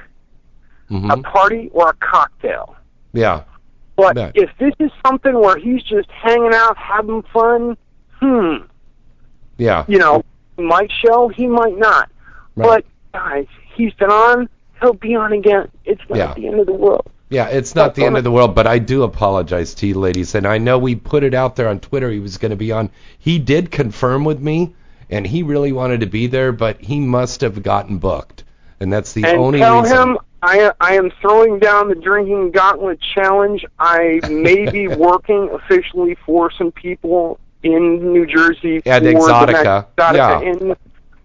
hmm a party, or a cocktail. Yeah, But Yeah. if this is something where he's just hanging out, having fun, hmm, yeah, you know, he might show, he might not. Right. But guys, he's been on, he'll be on again. It's not Yeah. the end of the world. Yeah. It's not the end of the world, but I do apologize to you, ladies, and I know we put it out there on Twitter. He was going to be on. He did confirm with me, and he really wanted to be there, but he must have gotten booked, and that's the and only tell reason. him I I am throwing down the drinking gauntlet challenge. I may be (laughs) working officially for some people in New Jersey At for the Exxxotica. next Exxxotica Yeah. in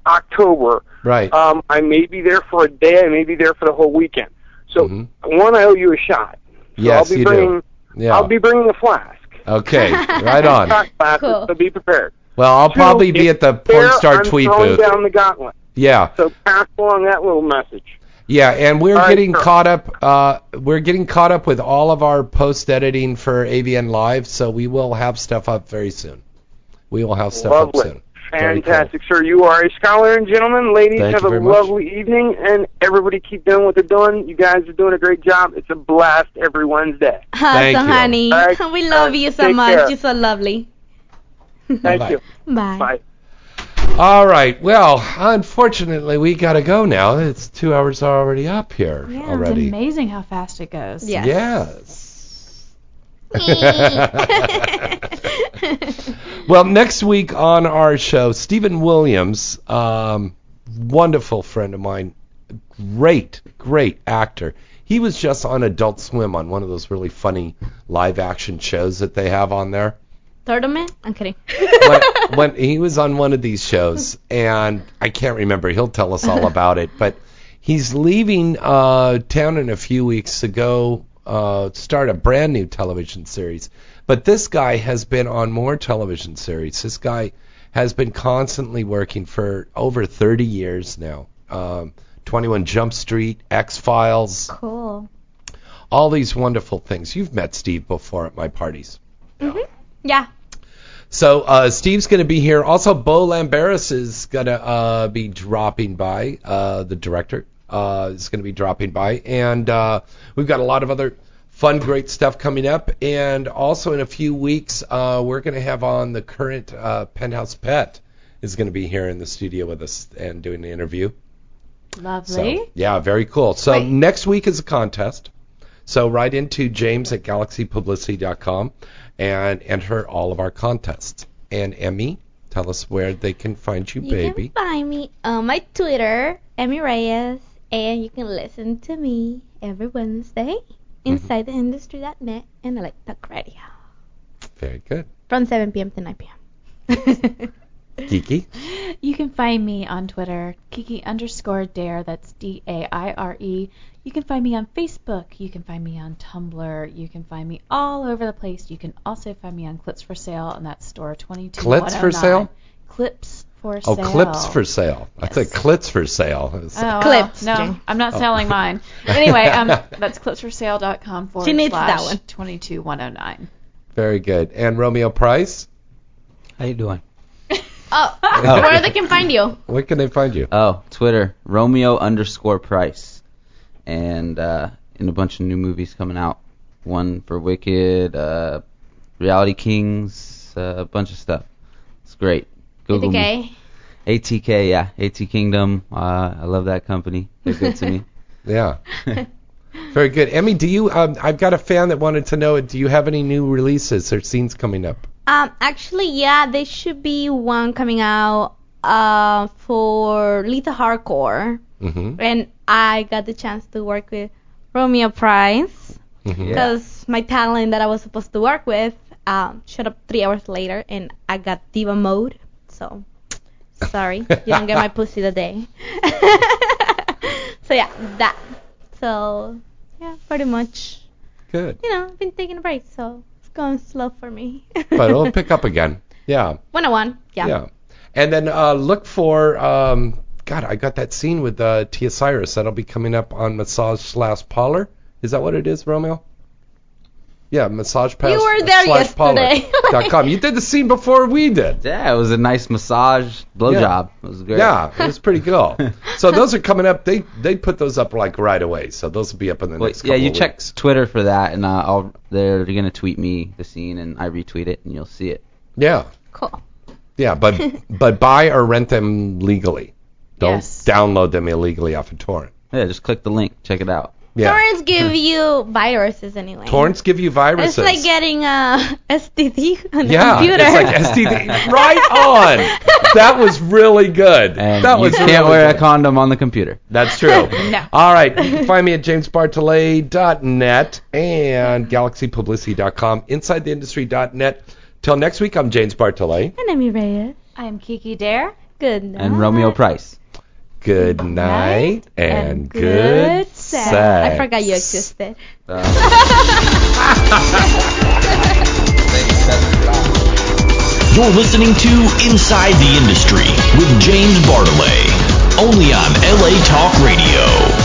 October. Right. Um, I may be there for a day. I may be there for the whole weekend. So one, I owe you a shot. So Mm-hmm. Yes, I'll be you do. Yeah. I'll be bringing a flask. Okay, (laughs) right on. Shot glasses, So be prepared. Well, I'll Two, probably be at the there, Porn Star I'm tweet throwing booth. down the gauntlet. Yeah, So pass along that little message. yeah, and we're All right, getting sir. caught up. Uh, we're getting caught up with all of our post editing for AVN Live, so we will have stuff up very soon. We will have stuff up soon. Very cool. Fantastic, sir. You are a scholar and gentleman. Ladies, Thank have a very much. lovely evening, and everybody keep doing what they're doing. You guys are doing a great job. It's a blast every Wednesday. (laughs) Thank awesome, you. honey. All right. We love right. you so Take much. care. You're so lovely. Thank Bye-bye. you. Bye. Bye. All right. Well, unfortunately, we got to go now. It's two hours already up here Yeah, already. it's amazing how fast it goes. Yes. Yes. (laughs) (laughs) (laughs) well, next week on our show, Steven Williams, um, wonderful friend of mine, great, great actor. He was just on Adult Swim on one of those really funny live action shows that they have on there. Turtle Man? I'm kidding. when, (laughs) when he was on one of these shows, and I can't remember. He'll tell us all about it. But he's leaving uh, town in a few weeks to go uh, start a brand new television series. But this guy has been on more television series. This guy has been constantly working for over 30 years now. Um, 21 Jump Street, X Files, Cool. all these wonderful things. You've met Steve before at my parties. Mhm. Yeah. So uh, Steve's going to be here. Also, Bo Lamberis is going to uh, be dropping by. Uh, the director uh, is going to be dropping by, and uh, we've got a lot of other fun, great stuff coming up. And also, in a few weeks, uh, we're going to have on the current uh, Penthouse Pet is going to be here in the studio with us and doing the interview. Lovely. So, yeah, very cool. So Wait. next week is a contest. So write into James at galaxypublicity.com and enter all of our contests. And Emmy, tell us where they can find you, You baby. can find me on my Twitter, Emmy Reyes, and you can listen to me every Wednesday Mm-hmm. inside the industry.net and I like Talk Radio Very good. from 7 p.m. to 9 p.m. (laughs) Kiki? You can find me on Twitter, Kiki underscore Daire. That's D A I R E. You can find me on Facebook. You can find me on Tumblr. You can find me all over the place. You can also find me on Clips for Sale, and that's store 22. Clips for sale? Clips for Oh, sale. clips for sale. I said clits for sale. Oh, well, Clips, No, I'm not Oh. selling (laughs) mine. Anyway, um, that's clipsforsale.com forward She needs slash that one. 22109. Very good. And Romeo Price? How you doing? (laughs) Oh, where they can find you? Where can they find you? Oh, Twitter, Romeo underscore Price, and uh, in a bunch of new movies coming out. One for Wicked, uh, Reality Kings, uh, a bunch of stuff. It's great. Google me. ATK. ATK, yeah, AT Kingdom. Uh, I love that company. They're good to me. (laughs) Yeah. (laughs) Very good. Emmy, do you? Um, I've got a fan that wanted to know. Do you have any new releases or scenes coming up? Um, actually, yeah, there should be one coming out uh, for Lita Hardcore. Mm-hmm. And I got the chance to work with Romeo Price Mhm. because my talent that I was supposed to work with um, showed up three hours later and I got diva mode. So, sorry, you don't get my (laughs) pussy today. (laughs) so, yeah, that. So, yeah, pretty much. Good. You know, I've been taking a break, so it's going slow for me. (laughs) but it'll pick up again. Yeah. 101. Yeah. Yeah. And then uh, look for um, God. I got that scene with uh, Tia Cyrus that'll be coming up on Massage slash Parlor. Is that what it is, Romeo? Yeah, massage pass. You were there slash yesterday. (laughs) (laughs) dot com. You did the scene before we did. Yeah, it was a nice massage blowjob. It was great. Yeah, it was pretty cool. (laughs) so those are coming up. They they put those up like right away. So those will be up in the Well, next. yeah, you of check weeks. Twitter for that, and uh, I'll they're gonna tweet me the scene, and I retweet it, and you'll see it. Yeah. Cool. Yeah, but but buy or rent them legally. Don't Yes. download them illegally off of torrent. Yeah, just click the link, check it out. Yeah. Torrents give (laughs) you viruses anyway. Torrents give you viruses. It's like getting uh, (laughs) a STD on the yeah, computer. it's like (laughs) STD. right on. That was really good. And that you was can't really wear good. a condom on the computer. That's true. No. All right. You can find me at jamesbartholet.net and galaxypublicity.com, insidetheindustry.net. Till next week, I'm James Bartholet. And Emmy Reyes. I'm Kiki Daire. Good night. And Romeo Price good night and, and good, good sex. sex. I forgot you existed. Oh. (laughs) You're listening to Inside the Industry with James Bartholet, only on LA Talk Radio.